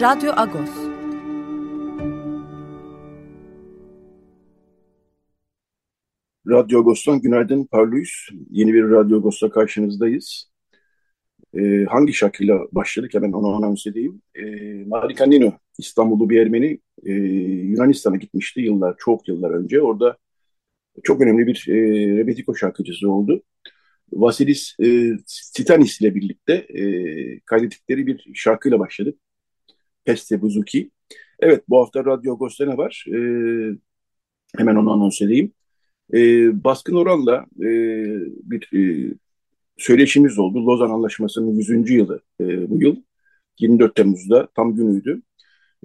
Radyo Agos. Radyo Agos'tan günaydın Parlıyız. Yeni bir Radyo Agos'ta karşınızdayız. Ee, hangi şarkıyla başladık hemen onu anons edeyim. Ee, Marika Nino, İstanbullu bir Ermeni e, Yunanistan'a gitmişti yıllar, çok yıllar önce. Orada çok önemli bir e, rebetiko şarkıcısı oldu. Vasilis e, Titanis ile birlikte e, kaydettikleri bir şarkıyla başladık. Peste Buzuki. Evet bu hafta Radyo Agos'ta var? E, hemen onu anons edeyim. E, baskın oranla e, bir e, söyleşimiz oldu. Lozan Anlaşması'nın 100. yılı e, bu yıl. 24 Temmuz'da tam günüydü.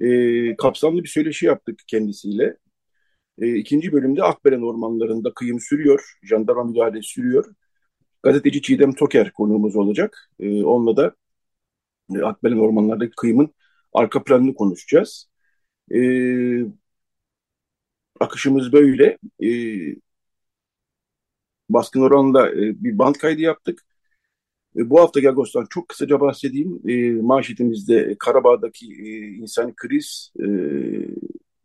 E, kapsamlı bir söyleşi yaptık kendisiyle. E, ikinci bölümde Akbelen ormanlarında kıyım sürüyor. Jandarma müdahale sürüyor. Gazeteci Çiğdem Toker konuğumuz olacak. E, onunla da e, Akbelen ormanlardaki kıyımın arka planını konuşacağız. E, akışımız böyle. E, baskın oranında e, bir band kaydı yaptık. E, bu hafta Agos'tan çok kısaca bahsedeyim. E, manşetimizde Karabağ'daki e, insani kriz e,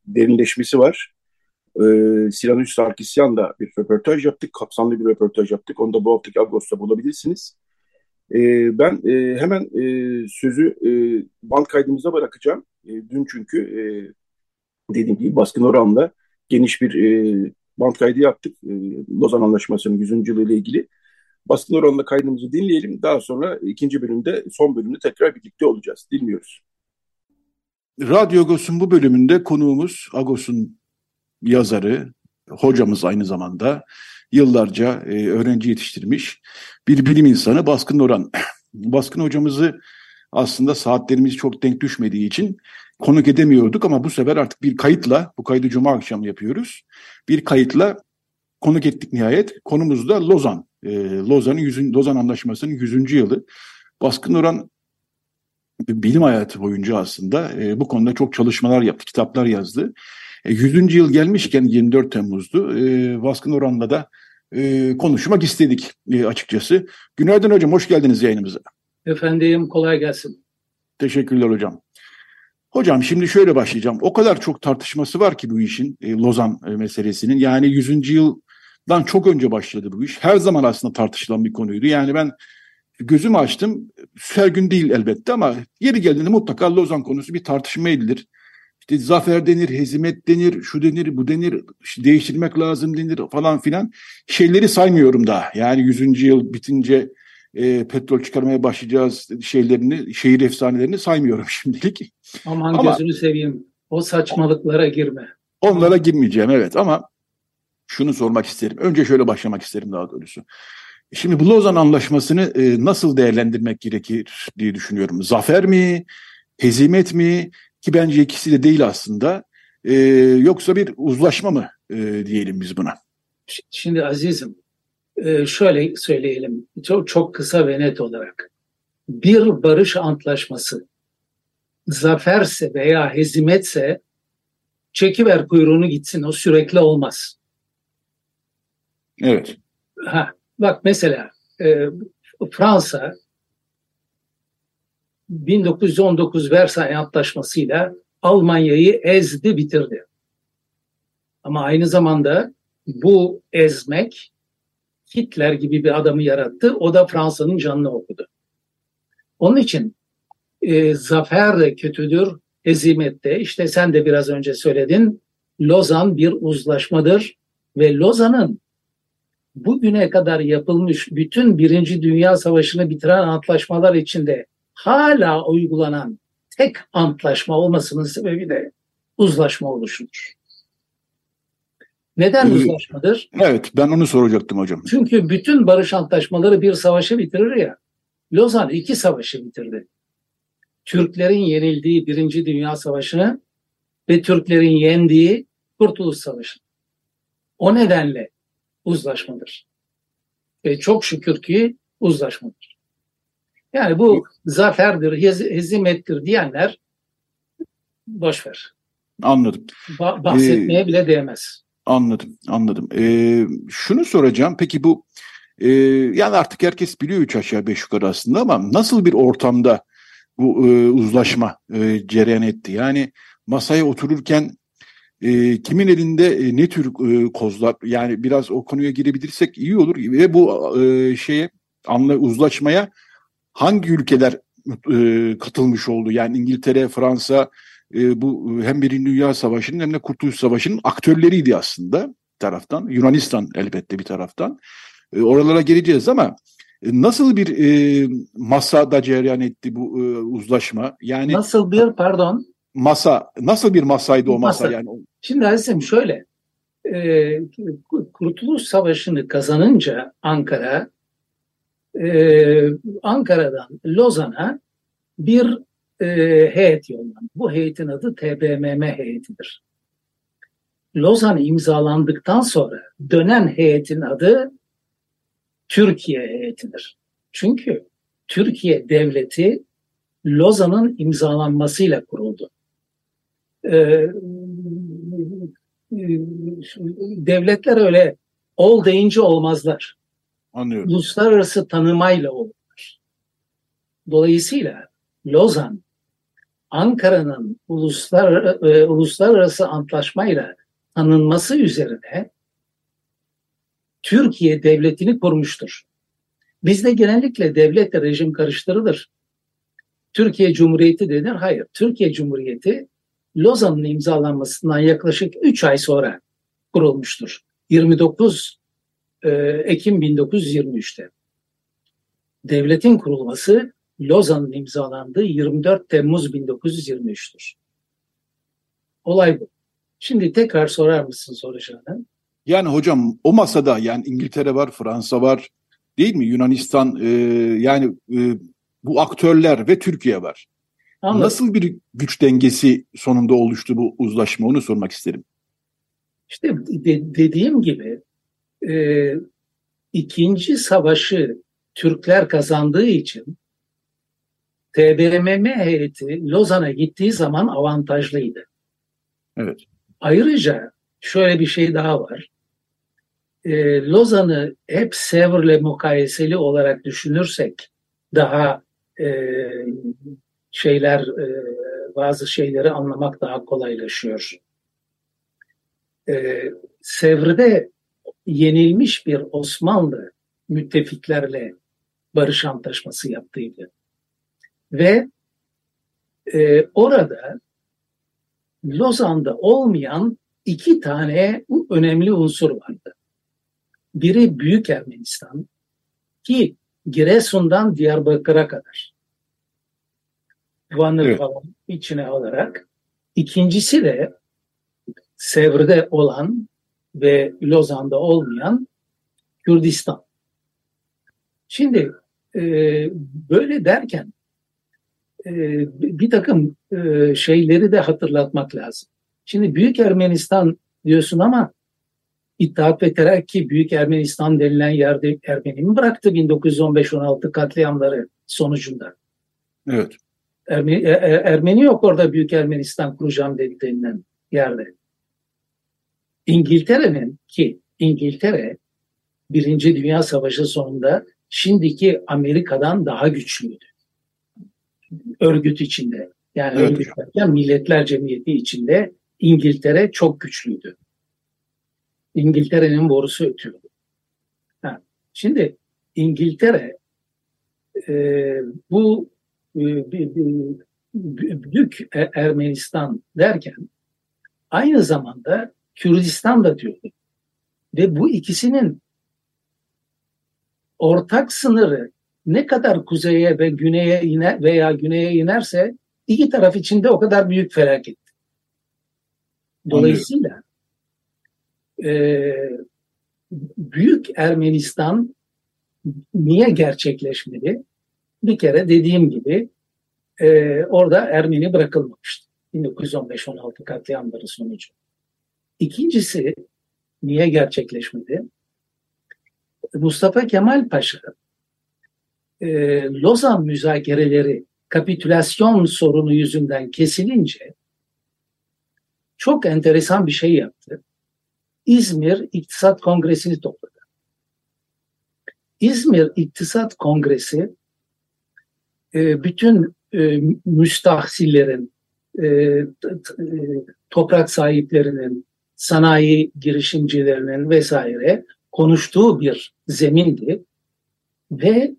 derinleşmesi var. E, Sinan Sarkisyan'la bir röportaj yaptık. Kapsamlı bir röportaj yaptık. Onu da bu haftaki Agos'ta bulabilirsiniz. E, ben e, hemen e, sözü e, band kaydımıza bırakacağım. E, dün çünkü e, dediğim gibi baskın oranla geniş bir e, band kaydı yaptık. E, Lozan Anlaşması'nın 100. yılı ile ilgili. Baskın oranla kaydımızı dinleyelim. Daha sonra ikinci bölümde, son bölümde tekrar birlikte olacağız. Dinliyoruz. Radyo Agos'un bu bölümünde konuğumuz Agos'un yazarı, hocamız aynı zamanda yıllarca e, öğrenci yetiştirmiş bir bilim insanı Baskın Oran. Baskın hocamızı aslında saatlerimiz çok denk düşmediği için konuk edemiyorduk ama bu sefer artık bir kayıtla, bu kaydı cuma akşamı yapıyoruz. Bir kayıtla konuk ettik nihayet. Konumuz da Lozan. E, Lozan'ın 100. Lozan Anlaşması'nın 100. yılı. Baskın Oran bilim hayatı boyunca aslında e, bu konuda çok çalışmalar yaptı, kitaplar yazdı. E, 100. yıl gelmişken 24 Temmuz'du. E, Baskın Oran'la da e, konuşmak istedik e, açıkçası. Günaydın hocam, hoş geldiniz yayınımıza. Efendim, kolay gelsin. Teşekkürler hocam. Hocam şimdi şöyle başlayacağım. O kadar çok tartışması var ki bu işin, e, Lozan e, meselesinin. Yani 100. yıldan çok önce başladı bu iş. Her zaman aslında tartışılan bir konuydu. Yani ben gözümü açtım. Her gün değil elbette ama yeri geldiğinde mutlaka Lozan konusu bir tartışma edilir. İşte zafer denir, hezimet denir, şu denir, bu denir, değiştirmek lazım denir falan filan. Şeyleri saymıyorum daha. Yani 100. yıl bitince e, petrol çıkarmaya başlayacağız şeylerini, şehir efsanelerini saymıyorum şimdilik. Aman ama, gözünü seveyim. O saçmalıklara girme. Onlara girmeyeceğim evet ama şunu sormak isterim. Önce şöyle başlamak isterim daha doğrusu. Şimdi bu Lozan Anlaşması'nı e, nasıl değerlendirmek gerekir diye düşünüyorum. Zafer mi, hezimet mi ki bence ikisi de değil aslında. E, yoksa bir uzlaşma mı e, diyelim biz buna? Şimdi azizim e, şöyle söyleyelim çok, çok kısa ve net olarak. Bir barış antlaşması zaferse veya hezimetse çekiver kuyruğunu gitsin o sürekli olmaz. Evet. Ha, bak mesela e, Fransa 1919 Versay Antlaşması'yla Almanya'yı ezdi bitirdi. Ama aynı zamanda bu ezmek Hitler gibi bir adamı yarattı. O da Fransa'nın canını okudu. Onun için e, zafer de kötüdür, hezimet de. İşte sen de biraz önce söyledin. Lozan bir uzlaşmadır ve Lozan'ın bugüne kadar yapılmış bütün Birinci Dünya Savaşı'nı bitiren antlaşmalar içinde hala uygulanan tek antlaşma olmasının sebebi de uzlaşma oluşudur. Neden uzlaşmadır? Evet ben onu soracaktım hocam. Çünkü bütün barış antlaşmaları bir savaşı bitirir ya. Lozan iki savaşı bitirdi. Türklerin yenildiği Birinci Dünya Savaşı'nı ve Türklerin yendiği Kurtuluş Savaşı. O nedenle uzlaşmadır. Ve çok şükür ki uzlaşmadır. Yani bu zaferdir, hezimettir diyenler boşver. Anladım. Ba- bahsetmeye ee, bile değmez. Anladım, anladım. Ee, şunu soracağım, peki bu e, yani artık herkes biliyor üç aşağı beş yukarı aslında ama nasıl bir ortamda bu e, uzlaşma e, cereyan etti? Yani masaya otururken e, kimin elinde e, ne tür e, kozlar yani biraz o konuya girebilirsek iyi olur ve bu e, şeye anla uzlaşmaya hangi ülkeler e, katılmış oldu? Yani İngiltere, Fransa e, bu hem Birinci Dünya Savaşı'nın hem de Kurtuluş Savaşı'nın aktörleriydi aslında bir taraftan. Yunanistan elbette bir taraftan. E, oralara geleceğiz ama e, nasıl bir e, masada cereyan etti bu e, uzlaşma? Yani nasıl bir pardon? Masa nasıl bir masaydı o masa, masa yani? Şimdi Aziz'im şöyle e, Kurtuluş Savaşı'nı kazanınca Ankara e, Ankara'dan Lozan'a bir e, heyet yollandı. Bu heyetin adı TBMM heyetidir. Lozan imzalandıktan sonra dönen heyetin adı Türkiye heyetidir. Çünkü Türkiye devleti Lozan'ın imzalanmasıyla kuruldu. Ee, devletler öyle ol deyince olmazlar. Anlıyorum. Uluslararası tanımayla olurlar. Dolayısıyla Lozan Ankara'nın uluslar, e, uluslararası antlaşmayla tanınması üzerine Türkiye devletini kurmuştur. Bizde genellikle devletle rejim karıştırılır. Türkiye Cumhuriyeti denir. Hayır. Türkiye Cumhuriyeti Lozan'ın imzalanmasından yaklaşık 3 ay sonra kurulmuştur. 29 e, Ekim 1923'te. Devletin kurulması Lozan'ın imzalandığı 24 Temmuz 1923'tür. Olay bu. Şimdi tekrar sorar mısın soracağını? Yani hocam o masada yani İngiltere var, Fransa var değil mi? Yunanistan e, yani e, bu aktörler ve Türkiye var. Anladım. Nasıl bir güç dengesi sonunda oluştu bu uzlaşma onu sormak isterim. İşte de, dediğim gibi e, ikinci savaşı Türkler kazandığı için TBMM heyeti Lozan'a gittiği zaman avantajlıydı. Evet. Ayrıca şöyle bir şey daha var. E, Lozan'ı hep Sevr'le mukayeseli olarak düşünürsek daha e, şeyler e, bazı şeyleri anlamak daha kolaylaşıyor. E, Sevr'de yenilmiş bir Osmanlı müttefiklerle barış antlaşması yaptıydı. Ve e, orada Lozan'da olmayan iki tane önemli unsur vardı. Biri Büyük Ermenistan ki Giresun'dan Diyarbakır'a kadar. Van'ı evet. falan içine alarak. İkincisi de Sevr'de olan ve Lozan'da olmayan Kürdistan. Şimdi e, böyle derken e, bir takım e, şeyleri de hatırlatmak lazım. Şimdi Büyük Ermenistan diyorsun ama İttihat ve Terakki Büyük Ermenistan denilen yerde Ermeni mi bıraktı 1915-16 katliamları sonucunda? Evet. Ermeni, e, e, Ermeni yok orada Büyük Ermenistan kuracağım dediklerinden yerde. İngiltere'nin ki İngiltere Birinci Dünya Savaşı sonunda şimdiki Amerika'dan daha güçlüydü. Örgüt içinde. Yani evet. örgüt derken Milletler Cemiyeti içinde İngiltere çok güçlüydü. İngiltere'nin borusu ötüyordu. Ha, şimdi İngiltere e, bu e, büyük e, Ermenistan derken aynı zamanda Kürdistan da diyordu. Ve bu ikisinin ortak sınırı ne kadar kuzeye ve güneye iner veya güneye inerse iki taraf içinde o kadar büyük felaket. Dolayısıyla e, Büyük Ermenistan niye gerçekleşmedi? bir kere dediğim gibi e, orada Ermeni bırakılmamıştı. 1915-16 katliamları sonucu. İkincisi niye gerçekleşmedi? Mustafa Kemal Paşa e, Lozan müzakereleri kapitülasyon sorunu yüzünden kesilince çok enteresan bir şey yaptı. İzmir İktisat Kongresi'ni topladı. İzmir İktisat Kongresi e, bütün e, müstahsillerin, e, toprak sahiplerinin, sanayi girişimcilerinin vesaire konuştuğu bir zemindi ve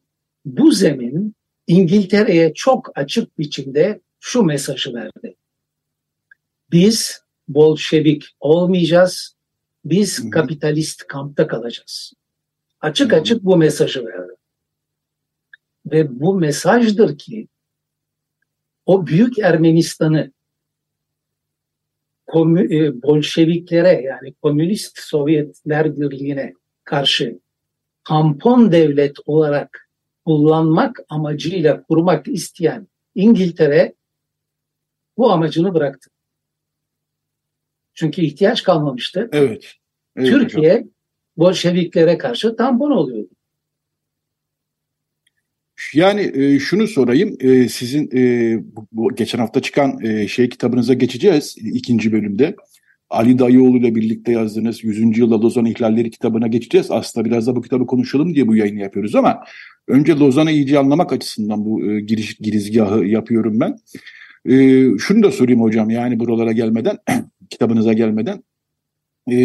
bu zemin İngiltere'ye çok açık biçimde şu mesajı verdi. Biz Bolşevik olmayacağız, biz kapitalist kampta kalacağız. Açık açık bu mesajı verdi. Ve bu mesajdır ki o büyük Ermenistan'ı e, Bolşeviklere yani Komünist Sovyetler Birliği'ne karşı tampon devlet olarak kullanmak amacıyla kurmak isteyen İngiltere bu amacını bıraktı. Çünkü ihtiyaç kalmamıştı. Evet. evet Türkiye hocam. Bolşeviklere karşı tampon oluyordu. Yani e, şunu sorayım, e, sizin e, bu, bu geçen hafta çıkan e, şey kitabınıza geçeceğiz ikinci bölümde. Ali Dayıoğlu ile birlikte yazdığınız 100. yılda Lozan ihlalleri kitabına geçeceğiz. Aslında biraz da bu kitabı konuşalım diye bu yayını yapıyoruz ama önce Lozan'ı iyice anlamak açısından bu e, giriş girizgahı yapıyorum ben. E, şunu da sorayım hocam yani buralara gelmeden, kitabınıza gelmeden. E,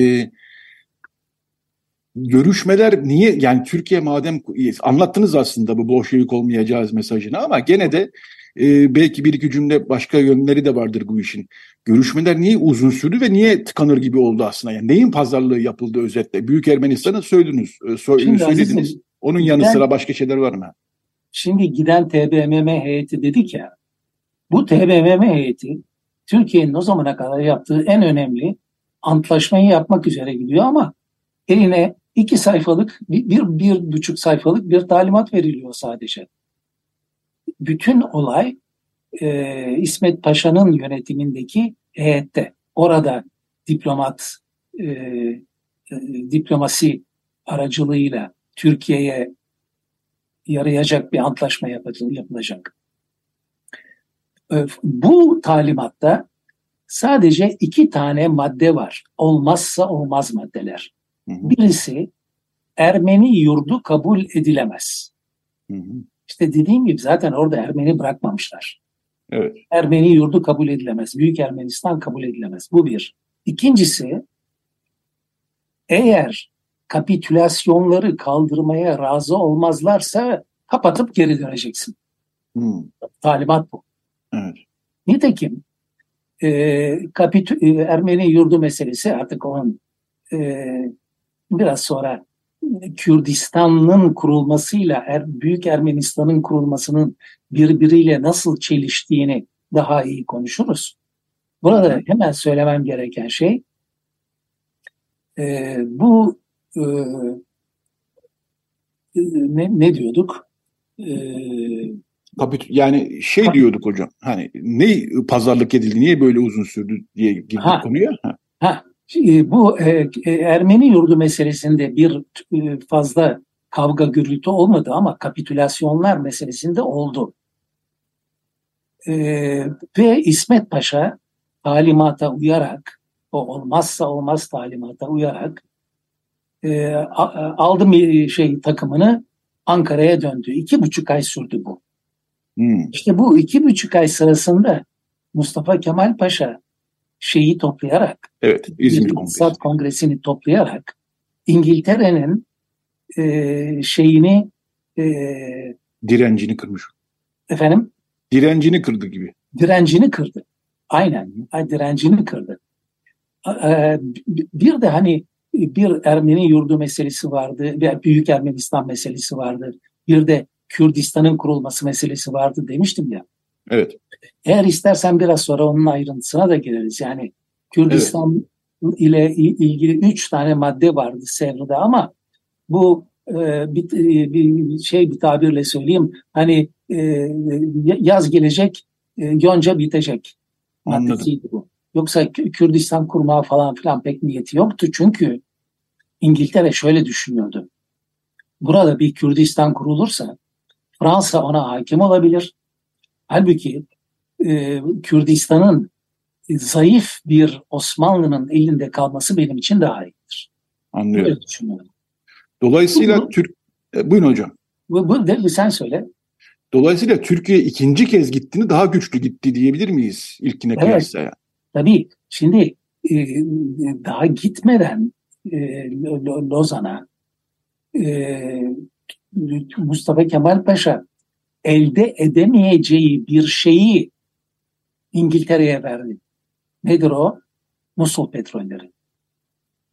görüşmeler niye yani Türkiye madem anlattınız aslında bu Bolşevik olmayacağız mesajını ama gene de e, belki bir iki cümle başka yönleri de vardır bu işin. Görüşmeler niye uzun sürdü ve niye tıkanır gibi oldu aslında? Yani neyin pazarlığı yapıldı özetle? Büyük Ermenistan'ı söylediniz, e, so Şimdi söylediniz. Azizim, Onun yanı giden, sıra başka şeyler var mı? Şimdi giden TBMM heyeti dedik ya. Bu TBMM heyeti Türkiye'nin o zamana kadar yaptığı en önemli antlaşmayı yapmak üzere gidiyor ama eline iki sayfalık, bir, bir, buçuk sayfalık bir talimat veriliyor sadece. Bütün olay e, İsmet Paşa'nın yönetimindeki heyette. Orada diplomat, e, e, diplomasi aracılığıyla Türkiye'ye yarayacak bir antlaşma yapılacak. E, bu talimatta sadece iki tane madde var. Olmazsa olmaz maddeler. Birisi Ermeni yurdu kabul edilemez. Hı hı. İşte dediğim gibi zaten orada Ermeni bırakmamışlar. Evet. Ermeni yurdu kabul edilemez. Büyük Ermenistan kabul edilemez. Bu bir. İkincisi eğer kapitülasyonları kaldırmaya razı olmazlarsa kapatıp geri döneceksin. Hmm. Talimat bu. Evet. Nitekim e, kapitü, e, Ermeni yurdu meselesi artık onun e, biraz sonra Kürdistan'ın kurulmasıyla er, Büyük Ermenistan'ın kurulmasının birbiriyle nasıl çeliştiğini daha iyi konuşuruz. Burada hemen söylemem gereken şey e, bu e, ne, ne diyorduk? E, yani şey diyorduk hocam hani ne pazarlık edildi niye böyle uzun sürdü diye girdik ha, konuya. Ha. ha. E, bu e, e, Ermeni yurdu meselesinde bir fazla kavga gürültü olmadı ama kapitülasyonlar meselesinde oldu. Ve İsmet Paşa talimata uyarak, o olmazsa olmaz talimata uyarak aldı şey takımını Ankara'ya döndü. İki buçuk ay sürdü bu. Hmm. İşte bu iki buçuk ay sırasında Mustafa Kemal Paşa şeyi toplayarak, evet, İzmir İktisat Kongresi'ni toplayarak İngiltere'nin e, şeyini e, direncini kırmış. Efendim? Direncini kırdı gibi. Direncini kırdı. Aynen. Ay, direncini kırdı. E, bir de hani bir Ermeni yurdu meselesi vardı, bir Büyük Ermenistan meselesi vardı. Bir de Kürdistan'ın kurulması meselesi vardı demiştim ya. Evet. Eğer istersen biraz sonra onun ayrıntısına da gireriz. Yani Kürdistan evet. ile ilgili üç tane madde vardı Sevr'de ama bu bir, bir şey bir tabirle söyleyeyim hani yaz gelecek yonca bitecek maddesiydi bu. Yoksa Kürdistan kurma falan filan pek niyeti yoktu çünkü İngiltere şöyle düşünüyordu. Burada bir Kürdistan kurulursa Fransa ona hakim olabilir. Halbuki e, Kürdistan'ın zayıf bir Osmanlı'nın elinde kalması benim için daha iyidir. Anlıyorum. Öyle düşünüyorum. Dolayısıyla bu, Türk... E, buyurun hocam. Bu, bu de, sen söyle. Dolayısıyla Türkiye ikinci kez gittiğini daha güçlü gitti diyebilir miyiz ilkine evet. kıyasla? Tabii. Şimdi e, daha gitmeden e, Lozan'a e, Mustafa Kemal Paşa elde edemeyeceği bir şeyi İngiltere'ye verdi. Nedir o? Musul petrolleri.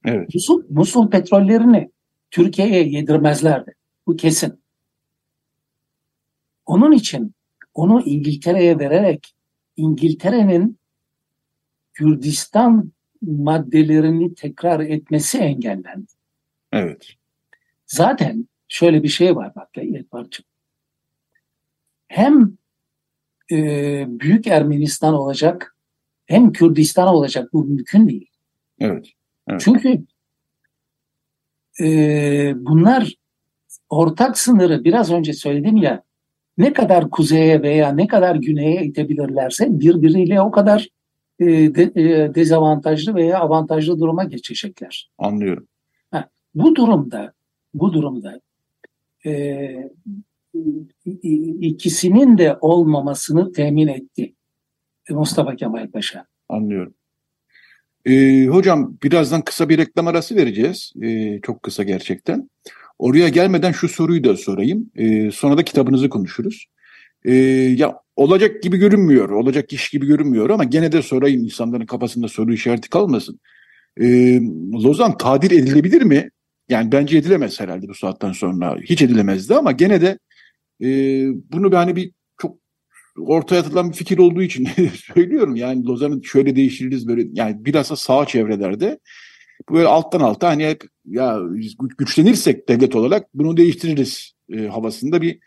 Evet. Musul, Musul petrollerini Türkiye'ye yedirmezlerdi. Bu kesin. Onun için onu İngiltere'ye vererek İngiltere'nin Kürdistan maddelerini tekrar etmesi engellendi. Evet. Zaten şöyle bir şey var bak Yetvar'cığım. Hem e, Büyük Ermenistan olacak hem Kürdistan olacak bu mümkün değil. Evet. evet. Çünkü e, bunlar ortak sınırı biraz önce söyledim ya ne kadar kuzeye veya ne kadar güneye itebilirlerse birbiriyle o kadar e, de, e, dezavantajlı veya avantajlı duruma geçecekler. Anlıyorum. Ha, bu durumda bu durumda e, ikisinin de olmamasını temin etti Mustafa Kemal Paşa. Anlıyorum. Ee, hocam birazdan kısa bir reklam arası vereceğiz. Ee, çok kısa gerçekten. Oraya gelmeden şu soruyu da sorayım. Ee, sonra da kitabınızı konuşuruz. Ee, ya olacak gibi görünmüyor, olacak iş gibi görünmüyor ama gene de sorayım insanların kafasında soru işareti kalmasın. Ee, Lozan tadil edilebilir mi? Yani bence edilemez herhalde bu saatten sonra. Hiç edilemezdi ama gene de e, bunu hani bir çok ortaya atılan bir fikir olduğu için söylüyorum. Yani Lozan'ı şöyle değiştiririz böyle yani bilhassa sağ çevrelerde böyle alttan alta hani hep ya güçlenirsek devlet olarak bunu değiştiririz e, havasında bir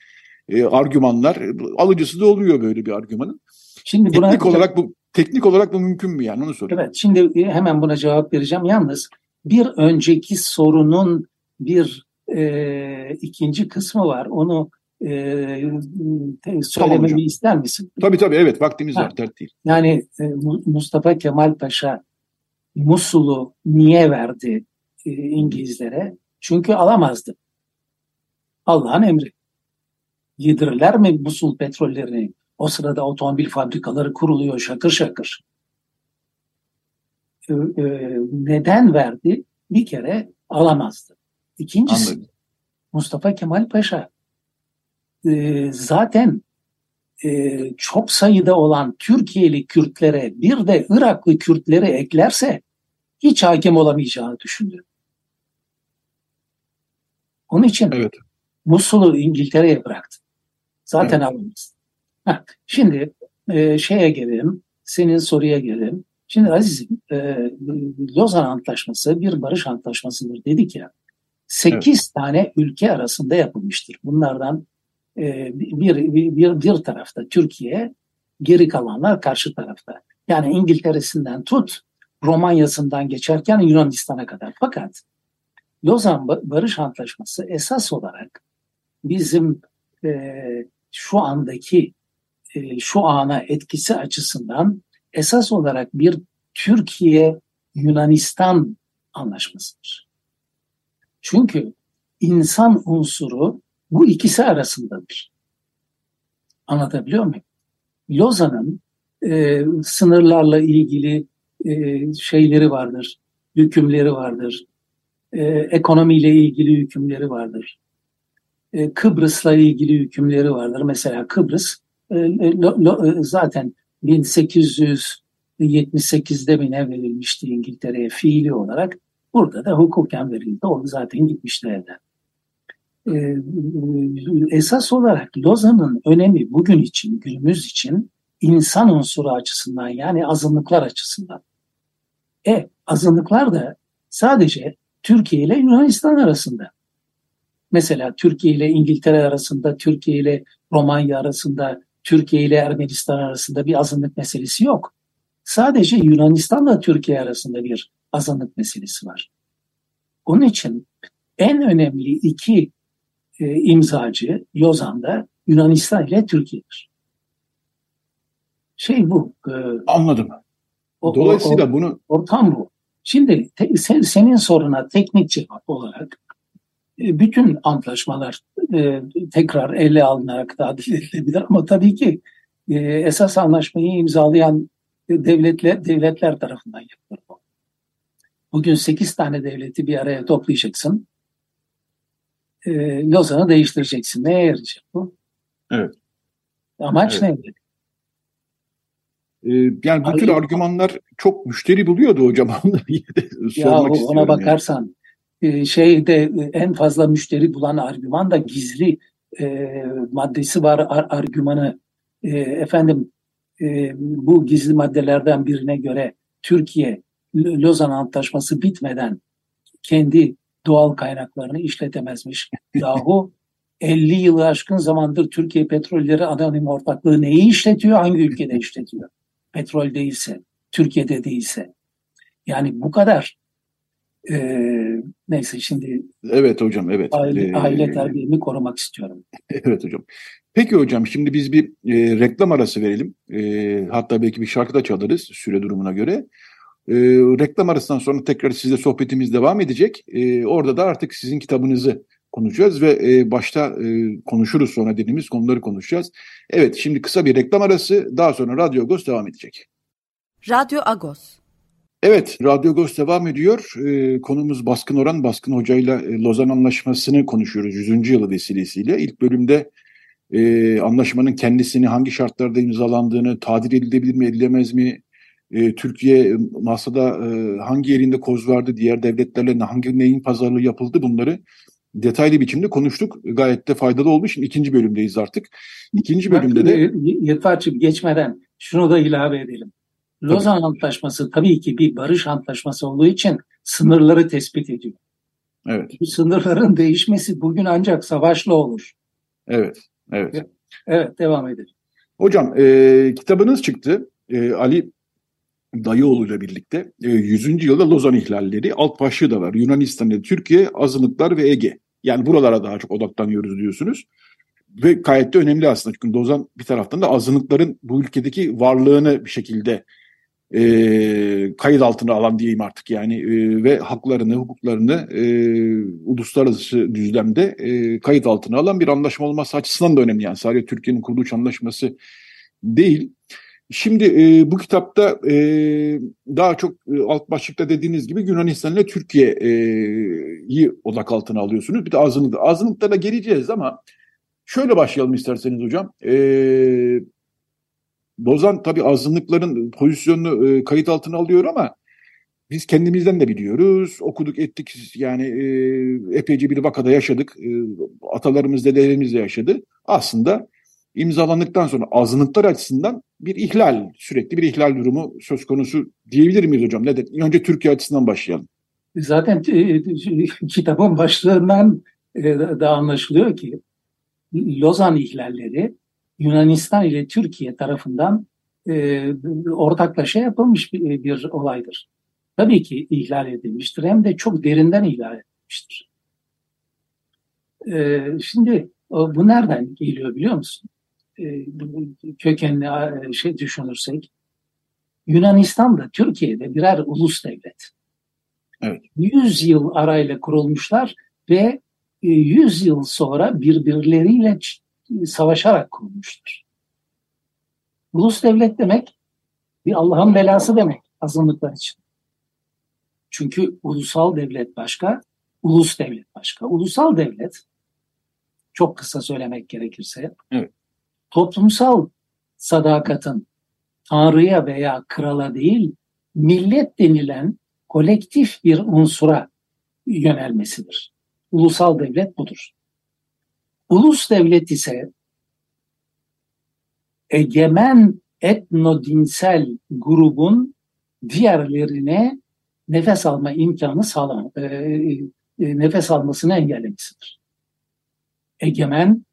e, argümanlar alıcısı da oluyor böyle bir argümanın. Şimdi teknik buna, olarak bu teknik olarak bu mümkün mü yani onu soruyorum. Evet şimdi hemen buna cevap vereceğim. Yalnız bir önceki sorunun bir e, ikinci kısmı var. Onu e, söylememi tamam ister misin? Tabii tabii evet vaktimiz ha. var dert değil. Yani e, Mustafa Kemal Paşa Musul'u niye verdi e, İngilizlere? Çünkü alamazdı. Allah'ın emri. Yedirirler mi Musul petrollerini? O sırada otomobil fabrikaları kuruluyor şakır şakır. E, e, neden verdi? Bir kere alamazdı. İkincisi Anladım. Mustafa Kemal Paşa e, zaten çok sayıda olan Türkiye'li Kürtlere bir de Iraklı Kürtleri eklerse hiç hakim olamayacağını düşündü. Onun için evet. Musul'u İngiltere'ye bıraktı. Zaten evet. alamaz. Şimdi e, şeye gelelim, senin soruya gelelim. Şimdi azizim, e, Lozan Antlaşması bir barış antlaşmasıdır dedik ya. Sekiz evet. tane ülke arasında yapılmıştır. Bunlardan e, bir, bir, bir, bir tarafta Türkiye, geri kalanlar karşı tarafta. Yani İngiltere'sinden tut, Romanya'sından geçerken Yunanistan'a kadar. Fakat Lozan Barış Antlaşması esas olarak bizim e, şu andaki e, şu ana etkisi açısından esas olarak bir Türkiye-Yunanistan anlaşmasıdır. Çünkü insan unsuru bu ikisi arasındadır. Anlatabiliyor muyum? Lozan'ın e, sınırlarla ilgili e, şeyleri vardır, hükümleri vardır. E, ekonomiyle ilgili hükümleri vardır. E, Kıbrıs'la ilgili hükümleri vardır. Mesela Kıbrıs e, lo, lo, e, zaten 1878'de mi ne verilmişti İngiltere'ye fiili olarak. Burada da hukuken verildi. O zaten gitmişti elden. Ee, esas olarak Lozan'ın önemi bugün için, günümüz için insan unsuru açısından yani azınlıklar açısından. E azınlıklar da sadece Türkiye ile Yunanistan arasında. Mesela Türkiye ile İngiltere arasında, Türkiye ile Romanya arasında, Türkiye ile Ermenistan arasında bir azınlık meselesi yok. Sadece Yunanistan'la Türkiye arasında bir azınlık meselesi var. Onun için en önemli iki e, imzacı Lozan'da Yunanistan ile Türkiye'dir. Şey bu. E, Anladım. O, Dolayısıyla o, bunu... Ortam bu. Şimdi te, sen, senin soruna teknik cevap olarak e, bütün antlaşmalar e, tekrar ele alınarak tadil edilebilir ama tabii ki e, esas anlaşmayı imzalayan devletler devletler tarafından yapılır bu. Bugün sekiz tane devleti bir araya toplayacaksın. E, Lozan'ı değiştireceksin. Neye yarayacak bu? Evet. Amaç evet. ne? Ee, yani bu tür argümanlar çok müşteri buluyordu hocam. ya ona bakarsan yani. şeyde en fazla müşteri bulan argüman da gizli e, maddesi var ar, argümanı. E, efendim e, bu gizli maddelerden birine göre Türkiye Lozan Antlaşması bitmeden kendi doğal kaynaklarını işletemezmiş. Yahu 50 yılı aşkın zamandır Türkiye Petrolleri Anonim Ortaklığı neyi işletiyor, hangi ülkede işletiyor? Petrol değilse, Türkiye'de değilse. Yani bu kadar e, neyse şimdi Evet hocam evet. Aile, ee, aile terbiyemi korumak istiyorum. Evet hocam. Peki hocam şimdi biz bir e, reklam arası verelim. E, hatta belki bir şarkı da çalarız süre durumuna göre. E, reklam arasından sonra tekrar sizle sohbetimiz devam edecek. E, orada da artık sizin kitabınızı konuşacağız ve e, başta e, konuşuruz sonra dediğimiz konuları konuşacağız. Evet şimdi kısa bir reklam arası daha sonra Radyo Agos devam edecek. Radyo Agos. Evet, Radyo Agos devam ediyor. Ee, konumuz Baskın Oran, Baskın Hoca ile Lozan Anlaşması'nı konuşuyoruz 100. yılı vesilesiyle. İlk bölümde e, anlaşmanın kendisini hangi şartlarda imzalandığını, tadil edilebilir mi, edilemez mi, e, Türkiye masada e, hangi yerinde koz vardı, diğer devletlerle hangi neyin pazarlığı yapıldı bunları detaylı biçimde konuştuk. Gayet de faydalı olmuş. Şimdi ikinci bölümdeyiz artık. İkinci bölümde de... Yetvar'cığım geçmeden şunu da ilave edelim. Lozan tabii. Antlaşması tabii ki bir barış antlaşması olduğu için sınırları tespit ediyor. Evet. Bu sınırların değişmesi bugün ancak savaşla olur. Evet, evet. Evet, devam edelim. Hocam, e, kitabınız çıktı. E, Ali Dayıoğlu ile birlikte e, 100. yılda Lozan ihlalleri alt başlığı da var. Yunanistan, Türkiye, azınlıklar ve Ege. Yani buralara daha çok odaklanıyoruz diyorsunuz. Ve gayet de önemli aslında. Çünkü Lozan bir taraftan da azınlıkların bu ülkedeki varlığını bir şekilde e, kayıt altına alan diyeyim artık yani e, ve haklarını, hukuklarını e, uluslararası düzlemde e, kayıt altına alan bir anlaşma olması açısından da önemli. Yani sadece Türkiye'nin kuruluş anlaşması değil. Şimdi e, bu kitapta e, daha çok e, alt başlıkta dediğiniz gibi Yunanistan ile Türkiye'yi odak altına alıyorsunuz. Bir de azınlık. Azınlıklara geleceğiz ama şöyle başlayalım isterseniz hocam. E, Lozan tabii azınlıkların pozisyonunu e, kayıt altına alıyor ama biz kendimizden de biliyoruz. Okuduk ettik yani e, epeyce bir vakada yaşadık. E, atalarımız, dedelerimiz de yaşadı. Aslında imzalandıktan sonra azınlıklar açısından bir ihlal, sürekli bir ihlal durumu söz konusu diyebilir miyiz hocam? Neden? Önce Türkiye açısından başlayalım. Zaten kitabın başlığından e, da anlaşılıyor ki Lozan ihlalleri Yunanistan ile Türkiye tarafından e, ortaklaşa yapılmış bir, bir olaydır. Tabii ki ihlal edilmiştir hem de çok derinden ihlal edilmiştir. E, şimdi bu nereden geliyor biliyor musun? E, kökenli e, şey düşünürsek Yunanistan da Türkiye'de birer ulus devlet. Evet. 100 yıl arayla kurulmuşlar ve 100 e, yıl sonra birbirleriyle savaşarak kurulmuştur. Ulus devlet demek bir Allah'ın belası demek azınlıklar için. Çünkü ulusal devlet başka, ulus devlet başka. Ulusal devlet çok kısa söylemek gerekirse evet toplumsal sadakatın Tanrı'ya veya krala değil, millet denilen kolektif bir unsura yönelmesidir. Ulusal devlet budur. Ulus devlet ise egemen etnodinsel grubun diğerlerine nefes alma imkanı sağlam, e, e, nefes almasını engellemesidir. egemen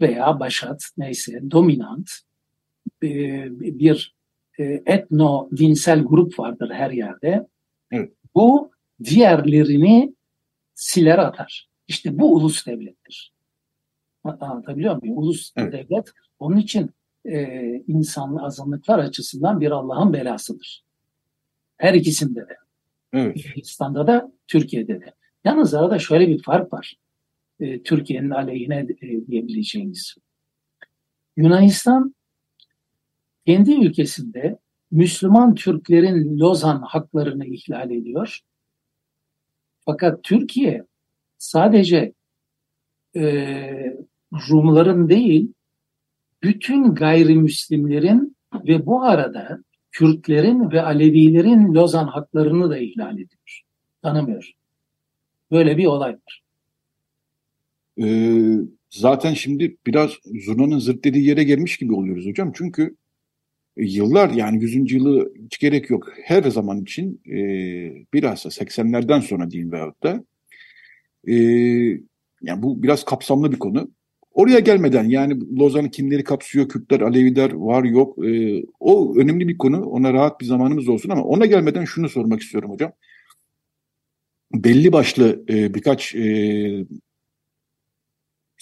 veya başat neyse dominant e, bir e, etno dinsel grup vardır her yerde. Evet. Bu diğerlerini siler atar. İşte bu ulus devlettir. Anlatabiliyor muyum? Ulus Evet. devlet onun için e, insan azınlıklar açısından bir Allah'ın belasıdır. Her ikisinde de. Evet. Hindistan'da da Türkiye'de de. Yalnız arada şöyle bir fark var. E, Türkiye'nin aleyhine e, diyebileceğimiz. Yunanistan kendi ülkesinde Müslüman Türklerin Lozan haklarını ihlal ediyor. Fakat Türkiye sadece e, Rumların değil, bütün gayrimüslimlerin ve bu arada Kürtlerin ve Alevilerin Lozan haklarını da ihlal ediyor. Tanımıyor. Böyle bir olay var. Ee, zaten şimdi biraz zurnanın zırt dediği yere gelmiş gibi oluyoruz hocam. Çünkü e, yıllar yani 100. yılı hiç gerek yok. Her zaman için e, bilhassa 80'lerden sonra diyeyim veyahut da e, yani bu biraz kapsamlı bir konu. Oraya gelmeden yani Lozan kimleri kapsıyor, Kürtler, Aleviler var yok. E, o önemli bir konu. Ona rahat bir zamanımız olsun ama ona gelmeden şunu sormak istiyorum hocam. Belli başlı e, birkaç e,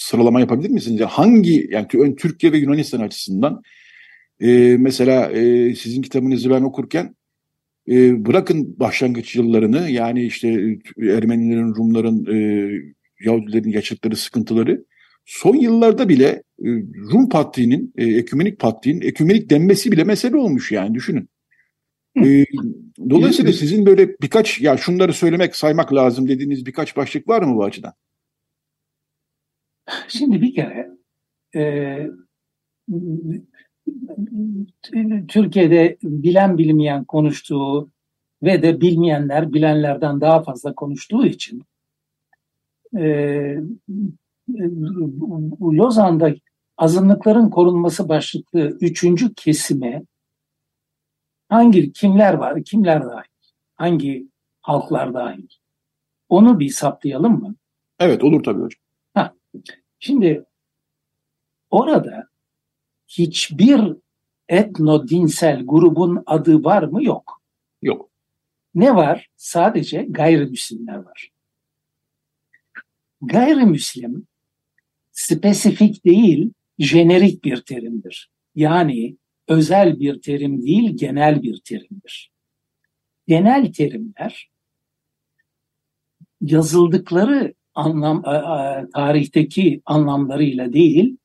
sıralama yapabilir misiniz? Yani hangi yani ön Türkiye ve Yunanistan açısından e, mesela e, sizin kitabınızı ben okurken e, bırakın başlangıç yıllarını yani işte Ermenilerin, Rumların, e, Yahudilerin yaşadıkları sıkıntıları son yıllarda bile e, Rum Patriği'nin, e, Ekümenik Patriği'nin ekümenik denmesi bile mesele olmuş yani düşünün. E, dolayısıyla sizin böyle birkaç ya şunları söylemek, saymak lazım dediğiniz birkaç başlık var mı bu açıdan? Şimdi bir kere e, Türkiye'de bilen bilmeyen konuştuğu ve de bilmeyenler bilenlerden daha fazla konuştuğu için e, Lozan'da azınlıkların korunması başlıklı üçüncü kesime hangi kimler var, kimler dahil, hangi halklar dahil onu bir saptayalım mı? Evet olur tabii hocam. Şimdi orada hiçbir etno dinsel grubun adı var mı? Yok. Yok. Ne var? Sadece gayrimüslimler var. Gayrimüslim spesifik değil, jenerik bir terimdir. Yani özel bir terim değil, genel bir terimdir. Genel terimler yazıldıkları anlam tarihteki anlamlarıyla değil,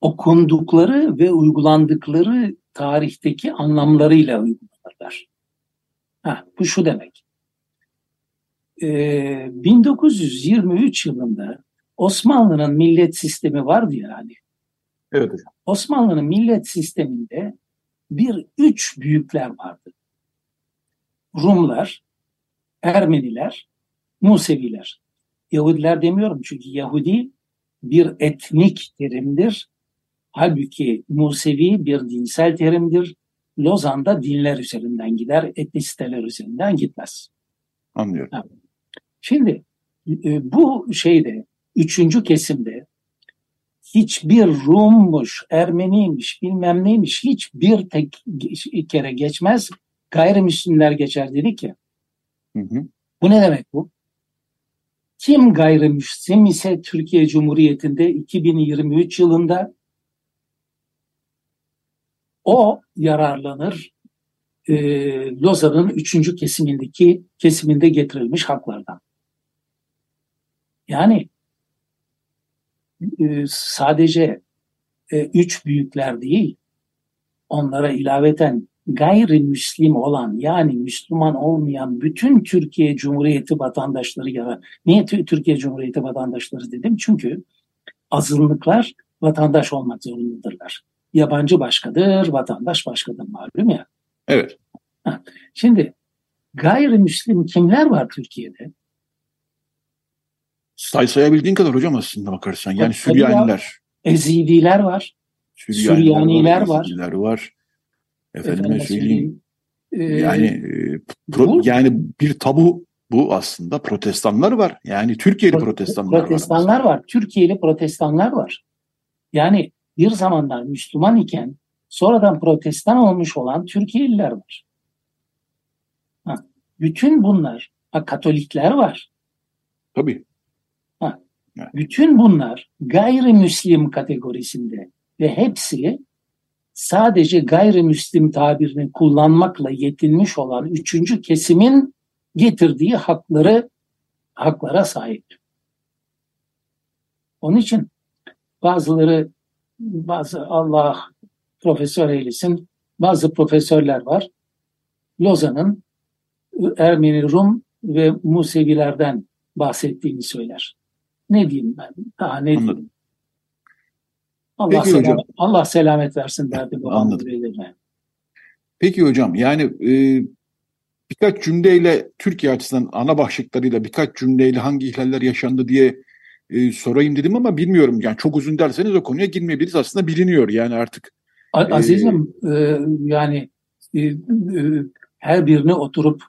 okundukları ve uygulandıkları tarihteki anlamlarıyla uygulanırlar. Ha, bu şu demek. Ee, 1923 yılında Osmanlı'nın millet sistemi vardı yani. Evet hocam. Osmanlı'nın millet sisteminde bir üç büyükler vardı. Rumlar, Ermeniler, Museviler. Yahudiler demiyorum çünkü Yahudi bir etnik terimdir. Halbuki Musevi bir dinsel terimdir. Lozan'da dinler üzerinden gider, etnisiteler üzerinden gitmez. Anlıyorum. Şimdi e, bu şeyde, üçüncü kesimde hiçbir Rummuş, Ermeniymiş, bilmem neymiş hiçbir tek kere geçmez. Gayrimüslimler geçer dedik ya. Hı hı. Bu ne demek bu? Kim gayrimüslim ise Türkiye Cumhuriyeti'nde 2023 yılında o yararlanır e, Lozan'ın üçüncü kesimindeki kesiminde getirilmiş haklardan. Yani e, sadece e, üç büyükler değil, onlara ilaveten gayrimüslim olan yani Müslüman olmayan bütün Türkiye Cumhuriyeti vatandaşları ya niye Türkiye Cumhuriyeti vatandaşları dedim? Çünkü azınlıklar vatandaş olmak zorundadırlar. Yabancı başkadır, vatandaş başkadır malum ya. Evet. Şimdi gayrimüslim kimler var Türkiye'de? Say sayabildiğin kadar hocam aslında bakarsan. Yani Tabii Süryaniler. Ezidiler var. Süryaniler var. Ezidiler var. Efendime söyleyeyim. söyleyeyim, e, Yani e, pro- bu- yani bir tabu bu aslında protestanlar var. Yani Türkiye'li protestanlar, protestanlar var. var. Türkiye'li protestanlar var. Yani bir zamanlar Müslüman iken sonradan protestan olmuş olan Türkiye'liler var. Ha, bütün bunlar, ha, Katolikler var. Tabii. Ha, bütün bunlar gayrimüslim kategorisinde ve hepsi sadece gayrimüslim tabirini kullanmakla yetinmiş olan üçüncü kesimin getirdiği hakları haklara sahip. Onun için bazıları bazı Allah profesör eylesin bazı profesörler var. Lozan'ın Ermeni, Rum ve Musevilerden bahsettiğini söyler. Ne diyeyim ben? Daha ne diyeyim? Allah, Peki selamet, hocam. Allah selamet versin derdi bu Anladım. Peki hocam yani e, birkaç cümleyle Türkiye açısından ana başlıklarıyla birkaç cümleyle hangi ihlaller yaşandı diye e, sorayım dedim ama bilmiyorum. Yani çok uzun derseniz o konuya girmeyebiliriz. Aslında biliniyor yani artık. Azizim e, e, yani e, e, her birini oturup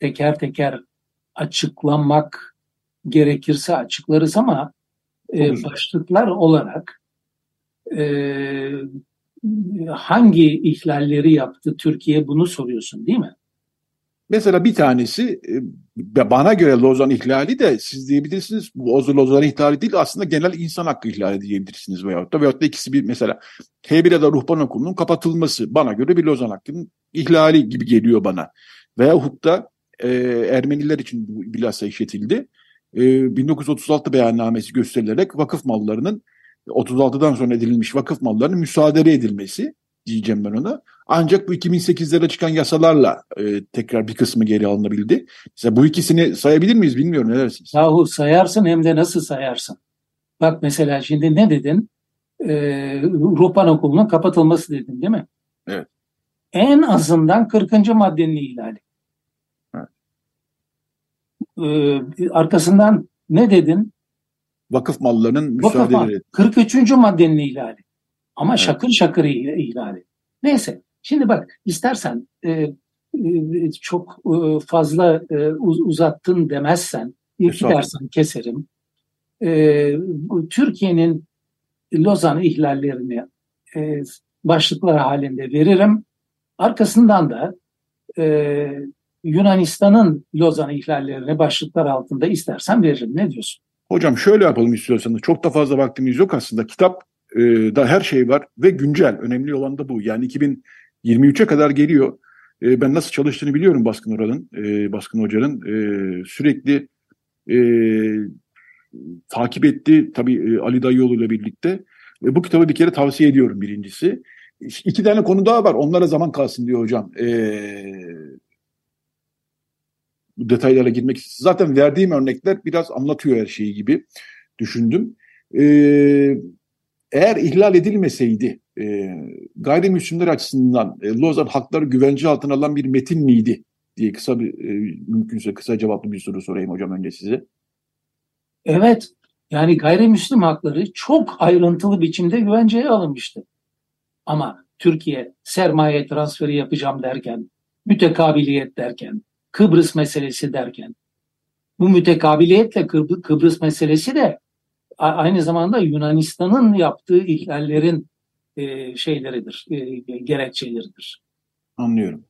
teker teker açıklamak gerekirse açıklarız ama e, başlıklar olarak e, hangi ihlalleri yaptı Türkiye bunu soruyorsun değil mi? Mesela bir tanesi e, bana göre Lozan ihlali de siz diyebilirsiniz bu Lozan ihlali değil aslında genel insan hakkı ihlali diyebilirsiniz veyahut da veyahut da ikisi bir mesela H1'e Ruhban Okulu'nun kapatılması bana göre bir Lozan hakkının ihlali gibi geliyor bana. Veyahut da e, Ermeniler için bu bilhassa işletildi. E, 1936 beyannamesi gösterilerek vakıf mallarının 36'dan sonra edilmiş vakıf mallarının müsaade edilmesi diyeceğim ben ona. Ancak bu 2008'lere çıkan yasalarla e, tekrar bir kısmı geri alınabildi. Mesela bu ikisini sayabilir miyiz bilmiyorum ne dersiniz? Yahu sayarsın hem de nasıl sayarsın? Bak mesela şimdi ne dedin? Ee, Ruhban Okulu'nun kapatılması dedin değil mi? Evet. En azından 40. maddenin ihlali. Evet. Ee, arkasından ne dedin? Vakıf mallarının müsaade 43. maddenin ihlali. Ama evet. şakır şakır ihlali. Neyse şimdi bak istersen e, e, çok e, fazla e, uzattın demezsen iki dersen keserim. E, Türkiye'nin Lozan ihlallerini e, başlıklar halinde veririm. Arkasından da e, Yunanistan'ın Lozan ihlallerini başlıklar altında istersen veririm. Ne diyorsun? Hocam şöyle yapalım istiyorsanız. Çok da fazla vaktimiz yok aslında. Kitap e, da her şey var ve güncel. Önemli olan da bu. Yani 2023'e kadar geliyor. E, ben nasıl çalıştığını biliyorum Baskın Oral'ın, e, Baskın Hoca'nın. E, sürekli e, takip etti tabii e, Ali Dayıoğlu ile birlikte. E, bu kitabı bir kere tavsiye ediyorum birincisi. İki tane konu daha var. Onlara zaman kalsın diyor hocam. E, detaylara girmek zaten verdiğim örnekler biraz anlatıyor her şeyi gibi düşündüm. E, eğer ihlal edilmeseydi e, gayrimüslimler açısından e, Lozan hakları güvence altına alan bir metin miydi diye kısa bir e, mümkünse kısa cevaplı bir soru sorayım hocam önce size. Evet yani gayrimüslim hakları çok ayrıntılı biçimde güvenceye alınmıştı. Ama Türkiye sermaye transferi yapacağım derken, mütekabiliyet derken, Kıbrıs meselesi derken, bu mütekabiliyetle Kıbrıs meselesi de aynı zamanda Yunanistan'ın yaptığı ihlallerin e, şeyleridir, e, gerekçeleridir. Anlıyorum.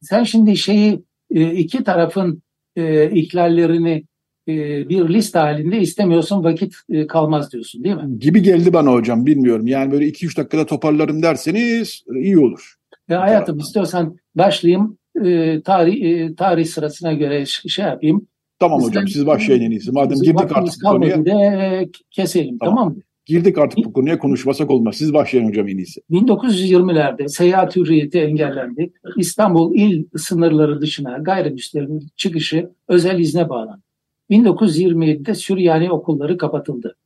Sen şimdi şeyi e, iki tarafın e, ihlallerini e, bir liste halinde istemiyorsun vakit e, kalmaz diyorsun değil mi? Gibi geldi bana hocam bilmiyorum. Yani böyle iki üç dakikada toparlarım derseniz iyi olur. Ya hayatım istiyorsan başlayayım e, tarih e, tarih sırasına göre şey yapayım. Tamam Bizden, hocam siz başlayın en iyisi. Madem girdik artık bu konuya. De keselim tamam, tamam mı? Girdik artık bu konuya konuşmasak olmaz. Siz başlayın hocam en iyisi. 1920'lerde seyahat hürriyeti engellendi. İstanbul il sınırları dışına gayrimüslimlerin çıkışı özel izne bağlandı. 1927'de Süryani okulları kapatıldı.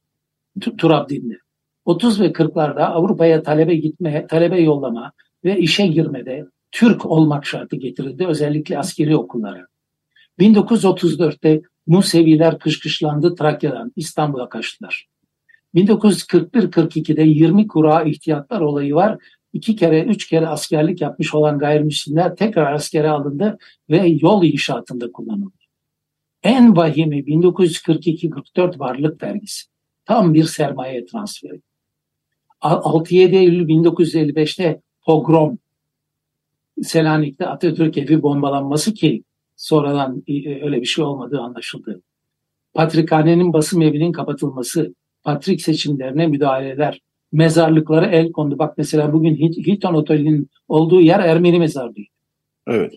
Turabdin'de. 30 ve 40'larda Avrupa'ya talebe gitme, talebe yollama ve işe girmede Türk olmak şartı getirildi özellikle askeri okullara. 1934'te Museviler kışkışlandı Trakya'dan İstanbul'a kaçtılar. 1941-42'de 20 kura ihtiyatlar olayı var. iki kere, üç kere askerlik yapmış olan gayrimüslimler tekrar askere alındı ve yol inşaatında kullanıldı. En vahimi 1942-44 varlık vergisi. Tam bir sermaye transferi. 6-7 Eylül 1955'te pogrom Selanik'te Atatürk evi bombalanması ki sonradan e, öyle bir şey olmadığı anlaşıldı. Patrikhanenin basım evinin kapatılması, patrik seçimlerine müdahaleler, mezarlıklara el kondu. Bak mesela bugün Hilton Oteli'nin olduğu yer Ermeni mezarlığı. Evet.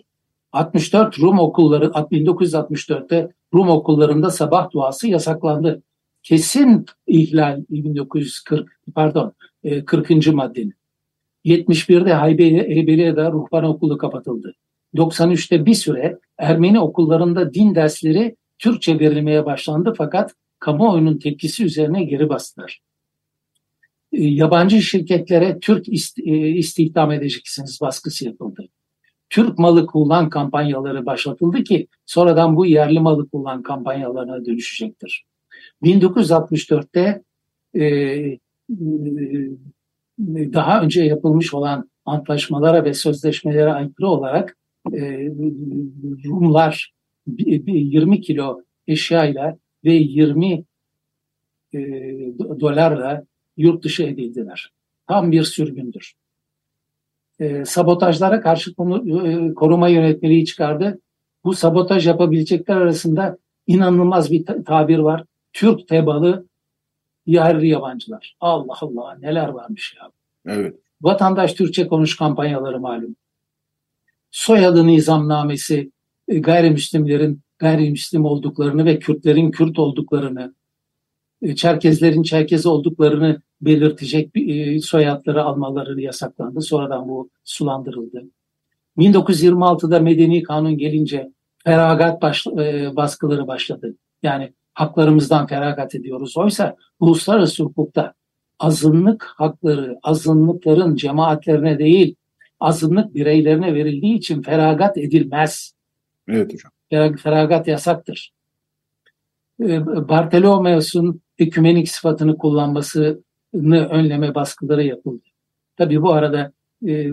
64 Rum okulları 1964'te Rum okullarında sabah duası yasaklandı. Kesin ihlal 1940 pardon 40. E, maddenin. 71'de Heybeliye'de ruhban okulu kapatıldı. 93'te bir süre Ermeni okullarında din dersleri Türkçe verilmeye başlandı fakat kamuoyunun tepkisi üzerine geri bastılar. E, yabancı şirketlere Türk e, istihdam edeceksiniz baskısı yapıldı. Türk malı kullan kampanyaları başlatıldı ki sonradan bu yerli malı kullan kampanyalarına dönüşecektir. 1964'te e, e, daha önce yapılmış olan antlaşmalara ve sözleşmelere aykırı olarak e, Rumlar 20 kilo eşyayla ve 20 e, dolarla yurt dışı edildiler. Tam bir sürgündür. E, sabotajlara karşı konu, e, koruma yönetmeliği çıkardı. Bu sabotaj yapabilecekler arasında inanılmaz bir tabir var. Türk tebalı yerli yabancılar. Allah Allah neler varmış ya. Evet. Vatandaş Türkçe konuş kampanyaları malum. Soyadı nizamnamesi e, gayrimüslimlerin gayrimüslim olduklarını ve Kürtlerin Kürt olduklarını, e, Çerkezlerin Çerkez olduklarını belirtecek e, soyadları almaları yasaklandı. Sonradan bu sulandırıldı. 1926'da Medeni Kanun gelince feragat baş, baskıları başladı. Yani haklarımızdan feragat ediyoruz. Oysa uluslararası hukukta azınlık hakları azınlıkların cemaatlerine değil azınlık bireylerine verildiği için feragat edilmez. Evet hocam. Feragat yasaktır. Ee, Bartolomeos'un ekümenik sıfatını kullanmasını önleme baskıları yapıldı. Tabii bu arada e,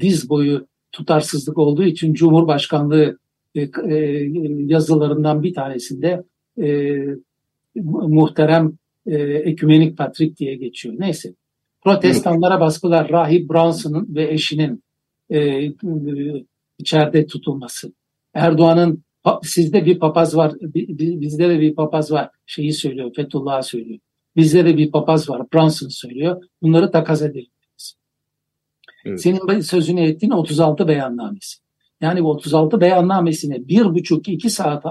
diz boyu tutarsızlık olduğu için Cumhurbaşkanlığı e, e, yazılarından bir tanesinde e, muhterem e, ekümenik patrik diye geçiyor. Neyse. Protestanlara baskılar Rahip Bronson'un ve eşinin e, e, içeride tutulması. Erdoğan'ın sizde bir papaz var, bizde de bir papaz var şeyi söylüyor, Fethullah'a söylüyor. Bizde de bir papaz var, Bronson söylüyor. Bunları takas edelim. Evet. Senin sözünü ettiğin 36 beyannamesi. Yani bu 36 beyannamesine bir buçuk iki saat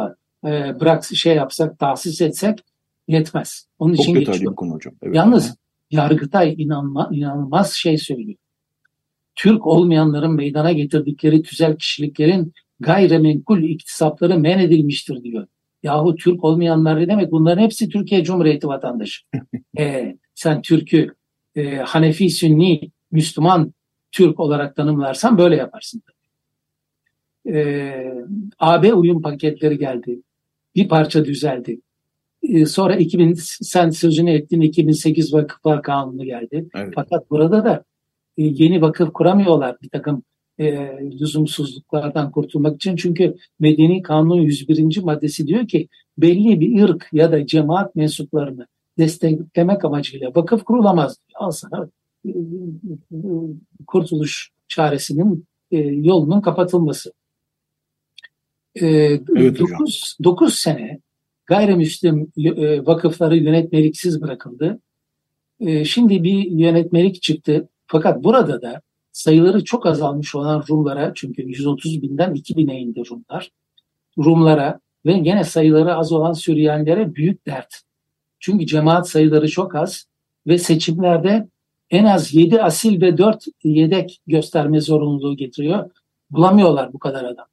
e, bırak şey yapsak, tahsis etsek yetmez. Onun Çok için geçiyor. konu hocam. Evet. Yalnız Yargıtay inanma, inanılmaz şey söylüyor. Türk olmayanların meydana getirdikleri tüzel kişiliklerin gayrimenkul iktisapları men edilmiştir diyor. Yahu Türk olmayanlar ne demek? Bunların hepsi Türkiye Cumhuriyeti vatandaşı. ee, sen Türk'ü e, Hanefi, Sünni, Müslüman Türk olarak tanımlarsan böyle yaparsın. Ee, AB uyum paketleri geldi bir parça düzeldi. Ee, sonra 2000 sen sözünü ettiğin 2008 vakıflar kanunu geldi. Evet. Fakat burada da e, yeni vakıf kuramıyorlar bir takım e, lüzumsuzluklardan kurtulmak için. Çünkü Medeni Kanunun 101. maddesi diyor ki belli bir ırk ya da cemaat mensuplarını desteklemek amacıyla vakıf kurulamaz. Al sana e, kurtuluş çaresinin e, yolunun kapatılması. E, evet 9, 9 sene gayrimüslim e, vakıfları yönetmeliksiz bırakıldı. E, şimdi bir yönetmelik çıktı. Fakat burada da sayıları çok azalmış olan Rumlara çünkü 130 binden 2000'e indi Rumlar. Rumlara ve gene sayıları az olan Süryanilere büyük dert. Çünkü cemaat sayıları çok az ve seçimlerde en az 7 asil ve 4 yedek gösterme zorunluluğu getiriyor. Bulamıyorlar bu kadar adam.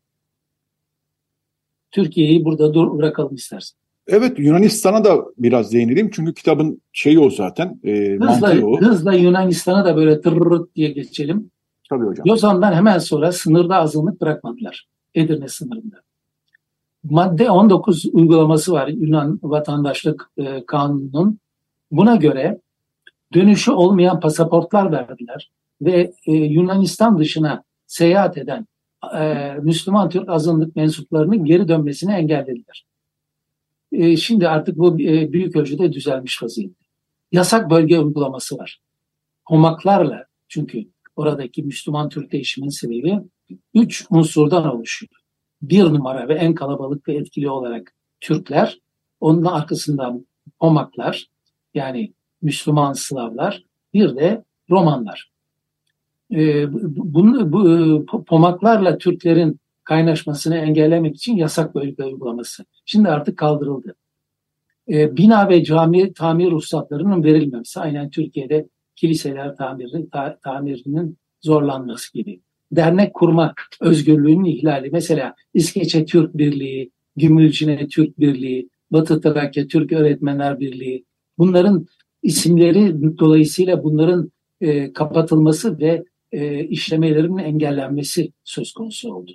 Türkiye'yi burada dur bırakalım istersen. Evet Yunanistan'a da biraz değinelim çünkü kitabın şeyi o zaten. E, hızla, o. hızla Yunanistan'a da böyle tırırırt diye geçelim. Tabii hocam. Lozan'dan hemen sonra sınırda azınlık bırakmadılar. Edirne sınırında. Madde 19 uygulaması var Yunan vatandaşlık e, kanununun. Buna göre dönüşü olmayan pasaportlar verdiler. ve e, Yunanistan dışına seyahat eden e, Müslüman Türk azınlık mensuplarının geri dönmesini engellediler. E, şimdi artık bu e, büyük ölçüde düzelmiş vaziyette. Yasak bölge uygulaması var. Homaklarla çünkü oradaki Müslüman Türk değişimin sebebi üç unsurdan oluşuyor. Bir numara ve en kalabalık ve etkili olarak Türkler, onun arkasından Homaklar yani Müslüman Slavlar, bir de Romanlar. Ee, bunu, bu, Pomaklarla Türklerin kaynaşmasını engellemek için yasak bölge uygulaması. Şimdi artık kaldırıldı. Ee, bina ve cami tamir ruhsatlarının verilmemesi. Aynen Türkiye'de kiliseler tamiri, ta, tamirinin zorlanması gibi. Dernek kurma özgürlüğünün ihlali. Mesela İskeçe Türk Birliği, Gümülcine Türk Birliği, Batı Trakya Türk Öğretmenler Birliği. Bunların isimleri dolayısıyla bunların e, kapatılması ve e, işlemelerinin engellenmesi söz konusu oldu.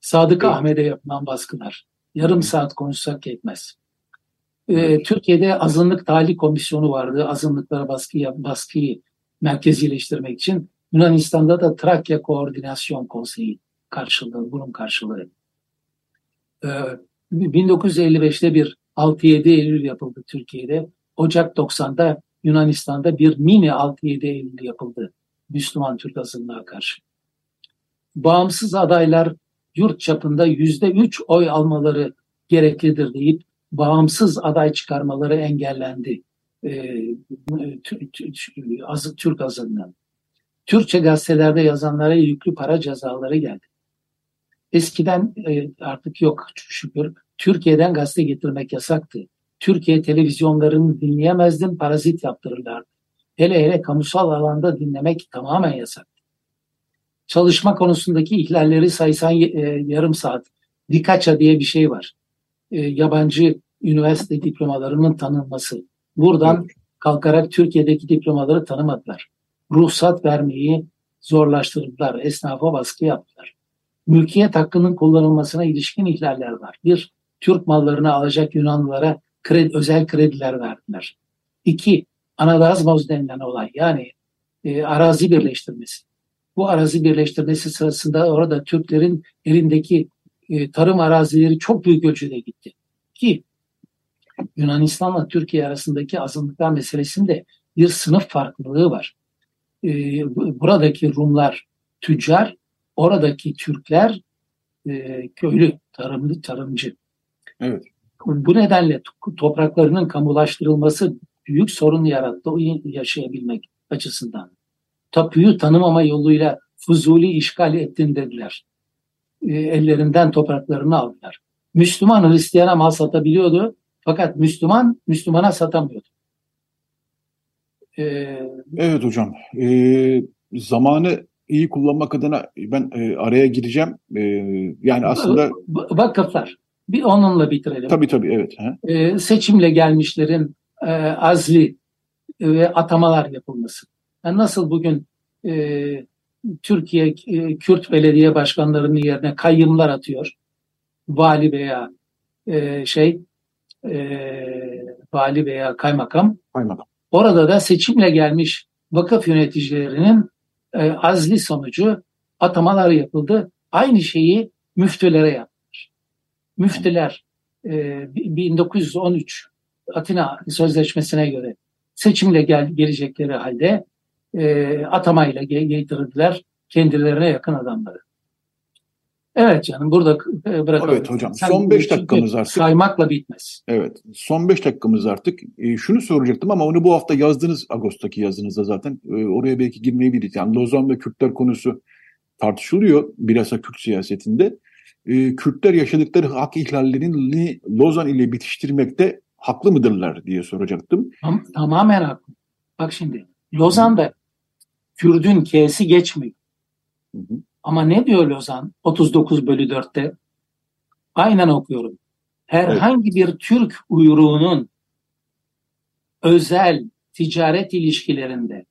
Sadık evet. Ahmet'e yapılan baskılar. Yarım saat konuşsak yetmez. E, Türkiye'de azınlık tahliye komisyonu vardı. Azınlıklara baskı, baskıyı merkezileştirmek için. Yunanistan'da da Trakya Koordinasyon Konseyi karşılığı, bunun karşılığı. E, 1955'te bir 6-7 Eylül yapıldı Türkiye'de. Ocak 90'da Yunanistan'da bir mini 6-7 Eylül yapıldı Müslüman Türk azınlığa karşı. Bağımsız adaylar yurt çapında yüzde üç oy almaları gereklidir deyip bağımsız aday çıkarmaları engellendi ee, Türk azından. Türkçe gazetelerde yazanlara yüklü para cezaları geldi. Eskiden e, artık yok şükür. Türkiye'den gazete getirmek yasaktı. Türkiye televizyonlarını dinleyemezdin, parazit yaptırırlardı. Hele hele kamusal alanda dinlemek tamamen yasak. Çalışma konusundaki ihlalleri saysan e, yarım saat. Dikaça diye bir şey var. E, yabancı üniversite diplomalarının tanınması. Buradan kalkarak Türkiye'deki diplomaları tanımadılar. Ruhsat vermeyi zorlaştırdılar. Esnafa baskı yaptılar. Mülkiyet hakkının kullanılmasına ilişkin ihlaller var. Bir, Türk mallarını alacak Yunanlılara kredi, özel krediler verdiler. İki, Anadazmoz denilen olay yani e, arazi birleştirmesi. Bu arazi birleştirmesi sırasında orada Türklerin elindeki e, tarım arazileri çok büyük ölçüde gitti. Ki Yunanistan'la Türkiye arasındaki azınlıklar meselesinde bir sınıf farklılığı var. E, buradaki Rumlar tüccar, oradaki Türkler e, köylü, tarımlı, tarımcı. Evet. Bu nedenle topraklarının kamulaştırılması büyük sorun yarattı o yaşayabilmek açısından. Tapuyu tanımama yoluyla Fuzuli işgal ettin dediler. E, ellerinden topraklarını aldılar. Müslüman Hristiyana mal satabiliyordu fakat Müslüman Müslümana satamıyordu. Ee, evet hocam. Ee, zamanı iyi kullanmak adına ben e, araya gireceğim. E, yani aslında... Vakıflar. Bir onunla bitirelim. Tabii tabii evet. E, seçimle gelmişlerin e, azli ve atamalar yapılması. Yani nasıl bugün e, Türkiye e, Kürt belediye başkanlarının yerine kayyımlar atıyor. Vali veya e, şey e, vali veya kaymakam. Kaymakam. Orada da seçimle gelmiş vakıf yöneticilerinin e, azli sonucu atamalar yapıldı. Aynı şeyi müftülere yaptılar. Müftüler e, 1913 Atina Sözleşmesi'ne göre seçimle gel, gelecekleri halde e, atamayla getirdiler kendilerine yakın adamları. Evet canım burada e, bırakalım. Evet hocam Sen son 5 dakikamız artık. Saymakla bitmez. Evet son 5 dakikamız artık. E, şunu soracaktım ama onu bu hafta yazdınız Ağustos'taki yazınızda zaten. E, oraya belki girmeyebiliriz. Yani Lozan ve Kürtler konusu tartışılıyor bilhassa Kürt siyasetinde. E, Kürtler yaşadıkları hak ihlallerini Lozan ile bitiştirmekte haklı mıdırlar diye soracaktım. Tam, tamamen haklı. Bak şimdi Lozan'da Kürdün K'si geçmiyor. Hı hı. Ama ne diyor Lozan 39 bölü 4'te? Aynen okuyorum. Herhangi evet. bir Türk uyruğunun özel ticaret ilişkilerinde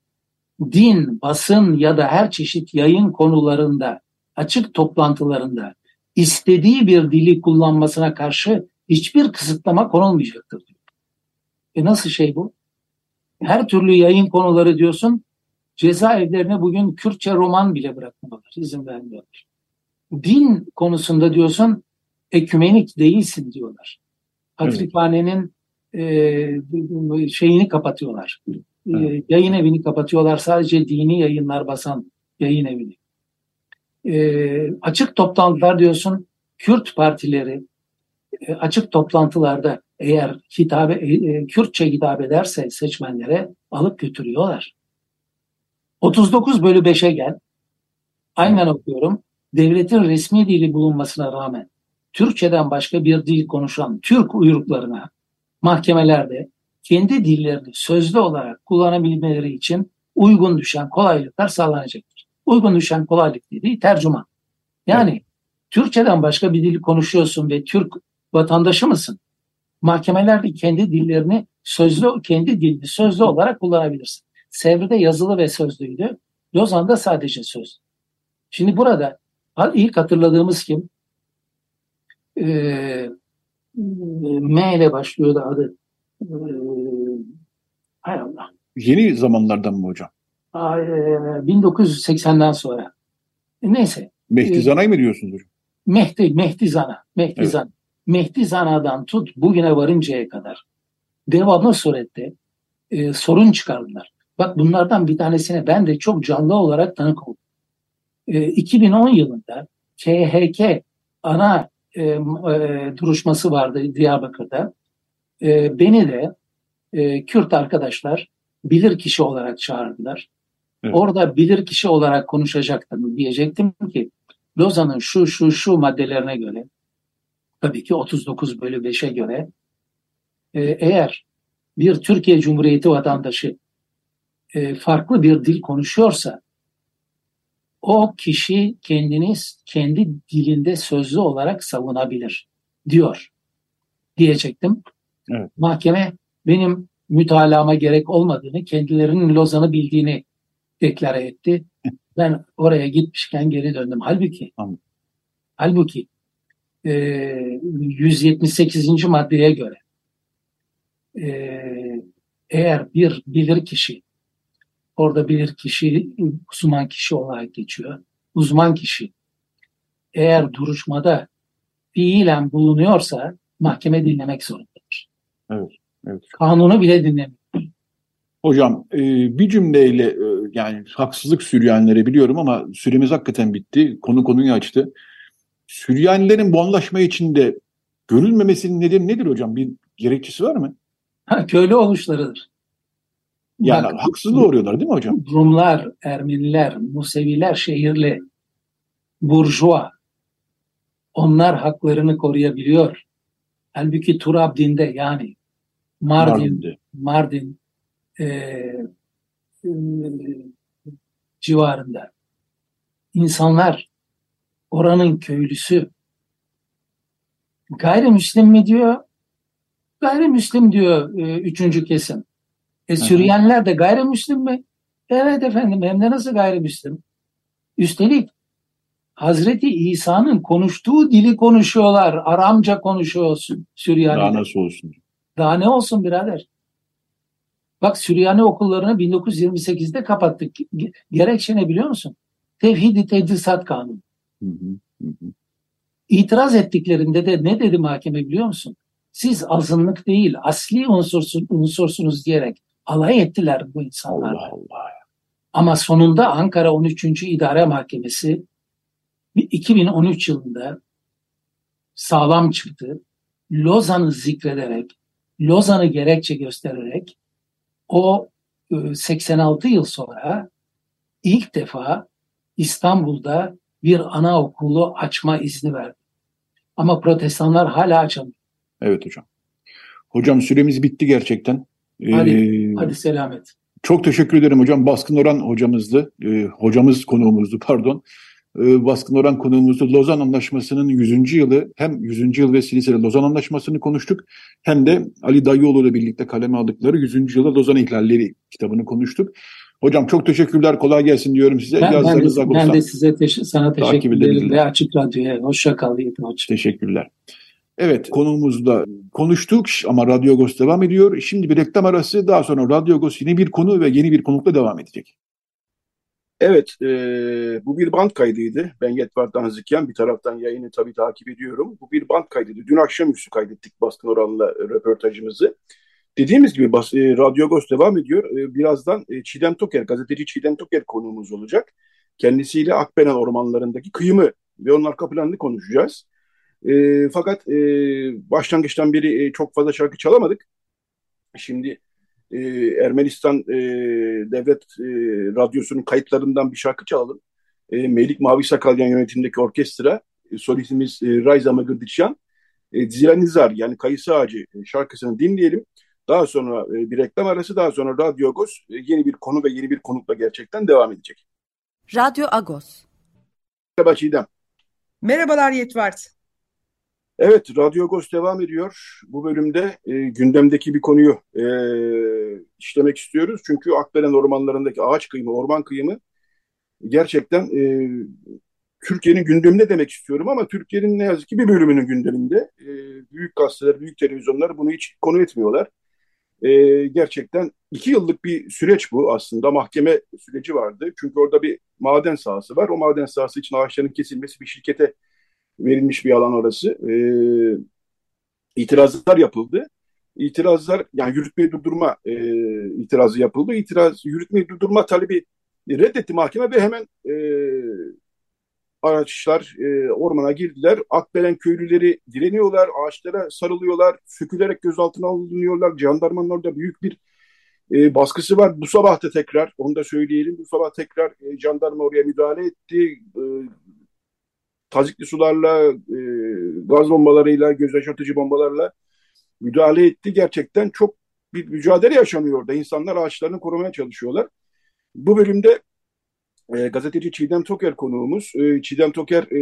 din, basın ya da her çeşit yayın konularında, açık toplantılarında istediği bir dili kullanmasına karşı hiçbir kısıtlama konulmayacaktır diyor. E nasıl şey bu? Her türlü yayın konuları diyorsun cezaevlerine bugün Kürtçe roman bile bırakmıyorlar, izin vermiyorlar. Din konusunda diyorsun ekümenik değilsin diyorlar. Patrikhanenin e, şeyini kapatıyorlar. E, yayın evini kapatıyorlar. Sadece dini yayınlar basan yayın evini. E, açık toplantılar diyorsun. Kürt partileri e, açık toplantılarda eğer hitabe, e, e, Kürtçe hitap ederse seçmenlere alıp götürüyorlar. 39 bölü 5'e gel. Aynen okuyorum. Devletin resmi dili bulunmasına rağmen Türkçeden başka bir dil konuşan Türk uyruklarına mahkemelerde kendi dillerini sözlü olarak kullanabilmeleri için uygun düşen kolaylıklar sağlanacaktır. Uygun düşen kolaylık dediği tercüman. Yani evet. Türkçeden başka bir dil konuşuyorsun ve Türk vatandaşı mısın? Mahkemelerde kendi dillerini sözlü, kendi dilini sözlü olarak kullanabilirsin. Sevr'de yazılı ve sözlüydü. Lozan'da sadece söz. Şimdi burada ilk hatırladığımız kim? Ee, M ile başlıyordu adı. Ee, hay Allah. Yeni zamanlardan mı hocam? 1980'den sonra. Neyse. Mehdi Zana'yı mı diyorsunuz hocam? Mehdi, Mehdi Zana. Mehdi evet. Zana. Mehdi Zana'dan tut bugüne varıncaya kadar devamlı surette e, sorun çıkardılar. Bak bunlardan bir tanesine ben de çok canlı olarak tanık oldum. E, 2010 yılında KHK ana e, e, duruşması vardı Diyarbakır'da. E, beni de e, Kürt arkadaşlar bilir kişi olarak çağırdılar. Evet. Orada bilir kişi olarak konuşacaktım. Diyecektim ki Lozan'ın şu şu şu maddelerine göre tabii ki 39 bölü 5'e göre e, eğer bir Türkiye Cumhuriyeti vatandaşı e, farklı bir dil konuşuyorsa o kişi kendini kendi dilinde sözlü olarak savunabilir diyor diyecektim. Evet. Mahkeme benim mütalama gerek olmadığını, kendilerinin Lozan'ı bildiğini deklare etti. Ben oraya gitmişken geri döndüm. Halbuki Anladım. halbuki e, 178. maddeye göre e, eğer bir bilir kişi orada bilir kişi uzman kişi olarak geçiyor. Uzman kişi eğer duruşmada fiilen bulunuyorsa mahkeme dinlemek zorundadır. Evet, evet. Kanunu bile dinlemiyor. Hocam e, bir cümleyle e, yani haksızlık Süryanilere biliyorum ama süremiz hakikaten bitti. Konu konuyu açtı. Süryanilerin bu anlaşma içinde görülmemesinin nedeni nedir hocam? Bir gerekçesi var mı? Ha, köylü oluşlarıdır. Yani Bak, haksız doğuruyorlar değil mi hocam? Rumlar, Ermeniler, Museviler şehirli, burjuva. Onlar haklarını koruyabiliyor. Halbuki Turabdin'de yani Mardin, Mardin'de. Mardin e, e, civarında insanlar oranın köylüsü gayrimüslim mi diyor? Gayrimüslim diyor e, üçüncü kesim. E, Süryaniler de gayrimüslim mi? Evet efendim hem de nasıl gayrimüslim? Üstelik Hazreti İsa'nın konuştuğu dili konuşuyorlar. Aramca konuşuyorsun Süryaniler. Daha nasıl olsun? Daha ne olsun birader? Bak Süryani okullarını 1928'de kapattık. Gerekçe ne biliyor musun? Tevhid-i Tedrisat Kanunu. Hı hı, hı. İtiraz ettiklerinde de ne dedi mahkeme biliyor musun? Siz azınlık değil asli unsursun, unsursunuz diyerek alay ettiler bu insanlar. Allah Allah. Ama sonunda Ankara 13. İdare Mahkemesi 2013 yılında sağlam çıktı. Lozan'ı zikrederek, Lozan'ı gerekçe göstererek o 86 e, yıl sonra ilk defa İstanbul'da bir anaokulu açma izni verdi. Ama protestanlar hala açamıyor. Evet hocam. Hocam süremiz bitti gerçekten. Hadi, ee, hadi selamet. Çok teşekkür ederim hocam. Baskın Oran hocamızdı. Ee, hocamız konuğumuzdu pardon. Ee, Baskın Oran konuğumuzdu. Lozan Anlaşması'nın 100. yılı hem 100. yıl vesilesiyle Lozan Anlaşması'nı konuştuk. Hem de Ali Dayıoğlu ile birlikte kaleme aldıkları 100. yılda Lozan İhlalleri kitabını konuştuk. Hocam çok teşekkürler. Kolay gelsin diyorum size. Ben, ben, de, ben de size teş sana teşekkür ederim ve Açık Radyo'ya. Hoşça kal. Teşekkürler. Evet konuğumuzda konuştuk ama Radyo Agos devam ediyor. Şimdi bir reklam arası daha sonra Radyo Agos yeni bir konu ve yeni bir konukla devam edecek. Evet, e, bu bir band kaydıydı. Ben Yetvar'dan Zikyan bir taraftan yayını tabii takip ediyorum. Bu bir band kaydıydı. Dün akşamüstü kaydettik Baskın Oran'la röportajımızı. Dediğimiz gibi bas, e, Radyo Agos devam ediyor. E, birazdan e, Çiğdem Toker, gazeteci Çiğdem Toker konuğumuz olacak. Kendisiyle Akbelen ormanlarındaki kıyımı ve onun arka planını konuşacağız. E, fakat e, başlangıçtan beri e, çok fazla şarkı çalamadık. Şimdi e, Ermenistan e, Devlet e, Radyosu'nun kayıtlarından bir şarkı çalalım. E, Melik Mavi Sakalyan yönetimindeki orkestra, e, solistimiz e, Rayza Magırdişyan, e, Zira Nizar yani Kayısı Ağacı e, şarkısını dinleyelim. Daha sonra e, bir reklam arası, daha sonra Radyo Agos e, yeni bir konu ve yeni bir konukla gerçekten devam edecek. Radyo Agos. Merhaba Çiğdem. Merhabalar Yetvart. Evet, Radyo Agos devam ediyor. Bu bölümde e, gündemdeki bir konuyu e, işlemek istiyoruz. Çünkü Akbelen ormanlarındaki ağaç kıyımı, orman kıyımı gerçekten e, Türkiye'nin gündeminde demek istiyorum ama Türkiye'nin ne yazık ki bir bölümünün gündeminde. E, büyük gazeteler, büyük televizyonlar bunu hiç konu etmiyorlar. E, gerçekten iki yıllık bir süreç bu aslında. Mahkeme süreci vardı. Çünkü orada bir maden sahası var. O maden sahası için ağaçların kesilmesi bir şirkete verilmiş bir alan orası. E, itirazlar yapıldı. İtirazlar yani yürütmeyi durdurma e, itirazı yapıldı. İtiraz yürütmeyi durdurma talebi reddetti mahkeme ve hemen e, araçlar e, ormana girdiler. Akbelen köylüleri direniyorlar, ağaçlara sarılıyorlar, sökülerek gözaltına alınıyorlar. Jandarmanın orada büyük bir e, baskısı var. Bu sabah da tekrar, onu da söyleyelim, bu sabah tekrar e, jandarma oraya müdahale etti. E, tazikli sularla, e, gaz bombalarıyla, göz yaşartıcı bombalarla müdahale etti. Gerçekten çok bir mücadele yaşanıyor orada. İnsanlar ağaçlarını korumaya çalışıyorlar. Bu bölümde e, gazeteci Çiğdem Toker konuğumuz. E, Çiğdem Toker e,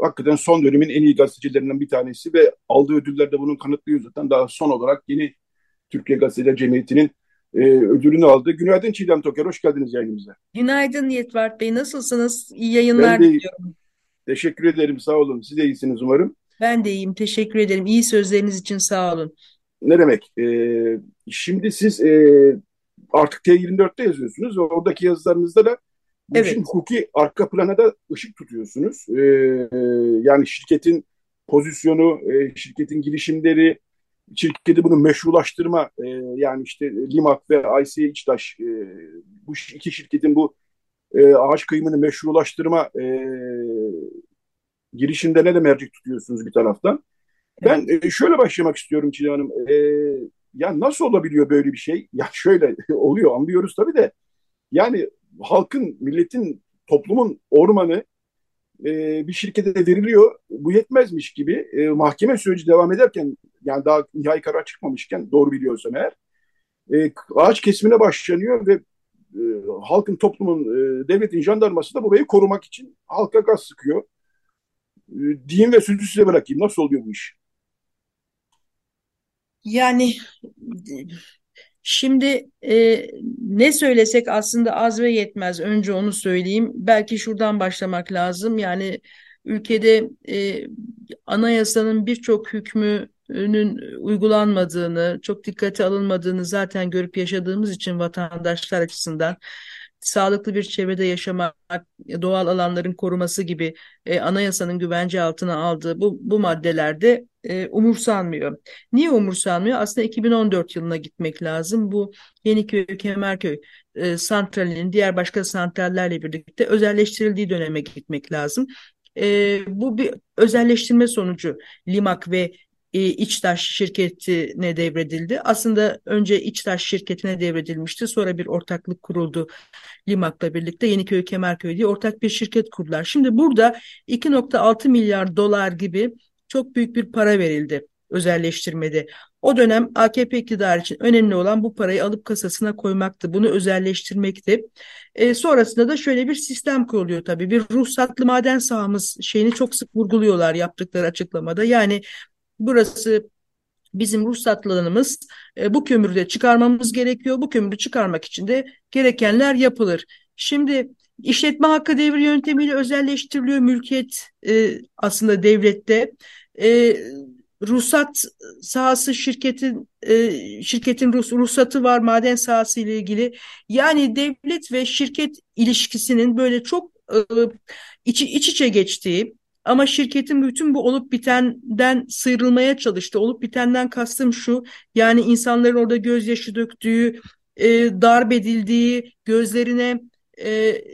hakikaten son dönemin en iyi gazetecilerinden bir tanesi ve aldığı ödüller de bunun kanıtlıyor zaten. Daha son olarak yeni Türkiye Gazeteler Cemiyeti'nin e, ödülünü aldı. Günaydın Çiğdem Toker, hoş geldiniz yayınımıza. Günaydın Yetvart Bey, nasılsınız? İyi yayınlar ben de, diliyorum. Teşekkür ederim, sağ olun. Siz de iyisiniz umarım. Ben de iyiyim, teşekkür ederim. İyi sözleriniz için sağ olun. Ne demek? E, şimdi siz e, artık T24'te yazıyorsunuz ve oradaki yazılarınızda da bu evet. işin hukuki arka plana da ışık tutuyorsunuz. Ee, yani şirketin pozisyonu, e, şirketin girişimleri, şirketi bunu meşrulaştırma e, yani işte Limak ve ICA İçtaş e, bu iki şirketin bu e, ağaç kıyımını meşrulaştırma e, girişimde ne de mercek tutuyorsunuz bir taraftan. Ben e, şöyle başlamak istiyorum Çiğdem Hanım. E, ya nasıl olabiliyor böyle bir şey? Ya şöyle oluyor anlıyoruz tabii de. Yani halkın, milletin, toplumun ormanı e, bir şirkete veriliyor. Bu yetmezmiş gibi e, mahkeme süreci devam ederken yani daha nihai karar çıkmamışken doğru biliyorsam eğer e, ağaç kesimine başlanıyor ve e, halkın, toplumun, e, devletin jandarması da burayı korumak için halka gaz sıkıyor. E, diyeyim ve sözü size bırakayım. Nasıl oluyor bu iş? Yani Şimdi e, ne söylesek aslında az ve yetmez. Önce onu söyleyeyim. Belki şuradan başlamak lazım. Yani ülkede e, anayasanın birçok hükmünün uygulanmadığını, çok dikkate alınmadığını zaten görüp yaşadığımız için vatandaşlar açısından sağlıklı bir çevrede yaşamak, doğal alanların koruması gibi e, anayasanın güvence altına aldığı bu, bu maddelerde e, umursanmıyor. Niye umursanmıyor? Aslında 2014 yılına gitmek lazım. Bu Yeniköy, Kemerköy e, santralinin diğer başka santrallerle birlikte özelleştirildiği döneme gitmek lazım. E, bu bir özelleştirme sonucu Limak ve e, İçtaş şirketine devredildi. Aslında önce İçtaş şirketine devredilmişti. Sonra bir ortaklık kuruldu Limak'la birlikte Yeniköy Kemerköy diye ortak bir şirket kurdular. Şimdi burada 2.6 milyar dolar gibi çok büyük bir para verildi özelleştirmede. O dönem AKP iktidarı için önemli olan bu parayı alıp kasasına koymaktı. Bunu özelleştirmekti. E, sonrasında da şöyle bir sistem kuruluyor tabii. Bir ruhsatlı maden sahamız şeyini çok sık vurguluyorlar yaptıkları açıklamada. Yani burası bizim ruhsatlı alanımız. E, bu kömürü de çıkarmamız gerekiyor. Bu kömürü çıkarmak için de gerekenler yapılır. Şimdi işletme hakkı devri yöntemiyle özelleştiriliyor mülkiyet e, aslında devlette. E, ruhsat sahası şirketin e, şirketin ruh, ruhsatı var maden sahası ile ilgili. Yani devlet ve şirket ilişkisinin böyle çok e, iç, iç içe geçtiği ama şirketin bütün bu olup bitenden sıyrılmaya çalıştı. Olup bitenden kastım şu yani insanların orada gözyaşı döktüğü, e, darp edildiği, gözlerine e,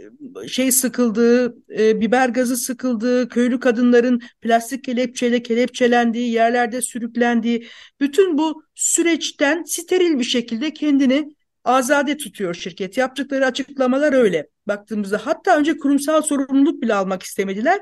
şey sıkıldığı, e, biber gazı sıkıldığı, köylü kadınların plastik kelepçeyle kelepçelendiği, yerlerde sürüklendiği, bütün bu süreçten steril bir şekilde kendini azade tutuyor şirket. Yaptıkları açıklamalar öyle. Baktığımızda hatta önce kurumsal sorumluluk bile almak istemediler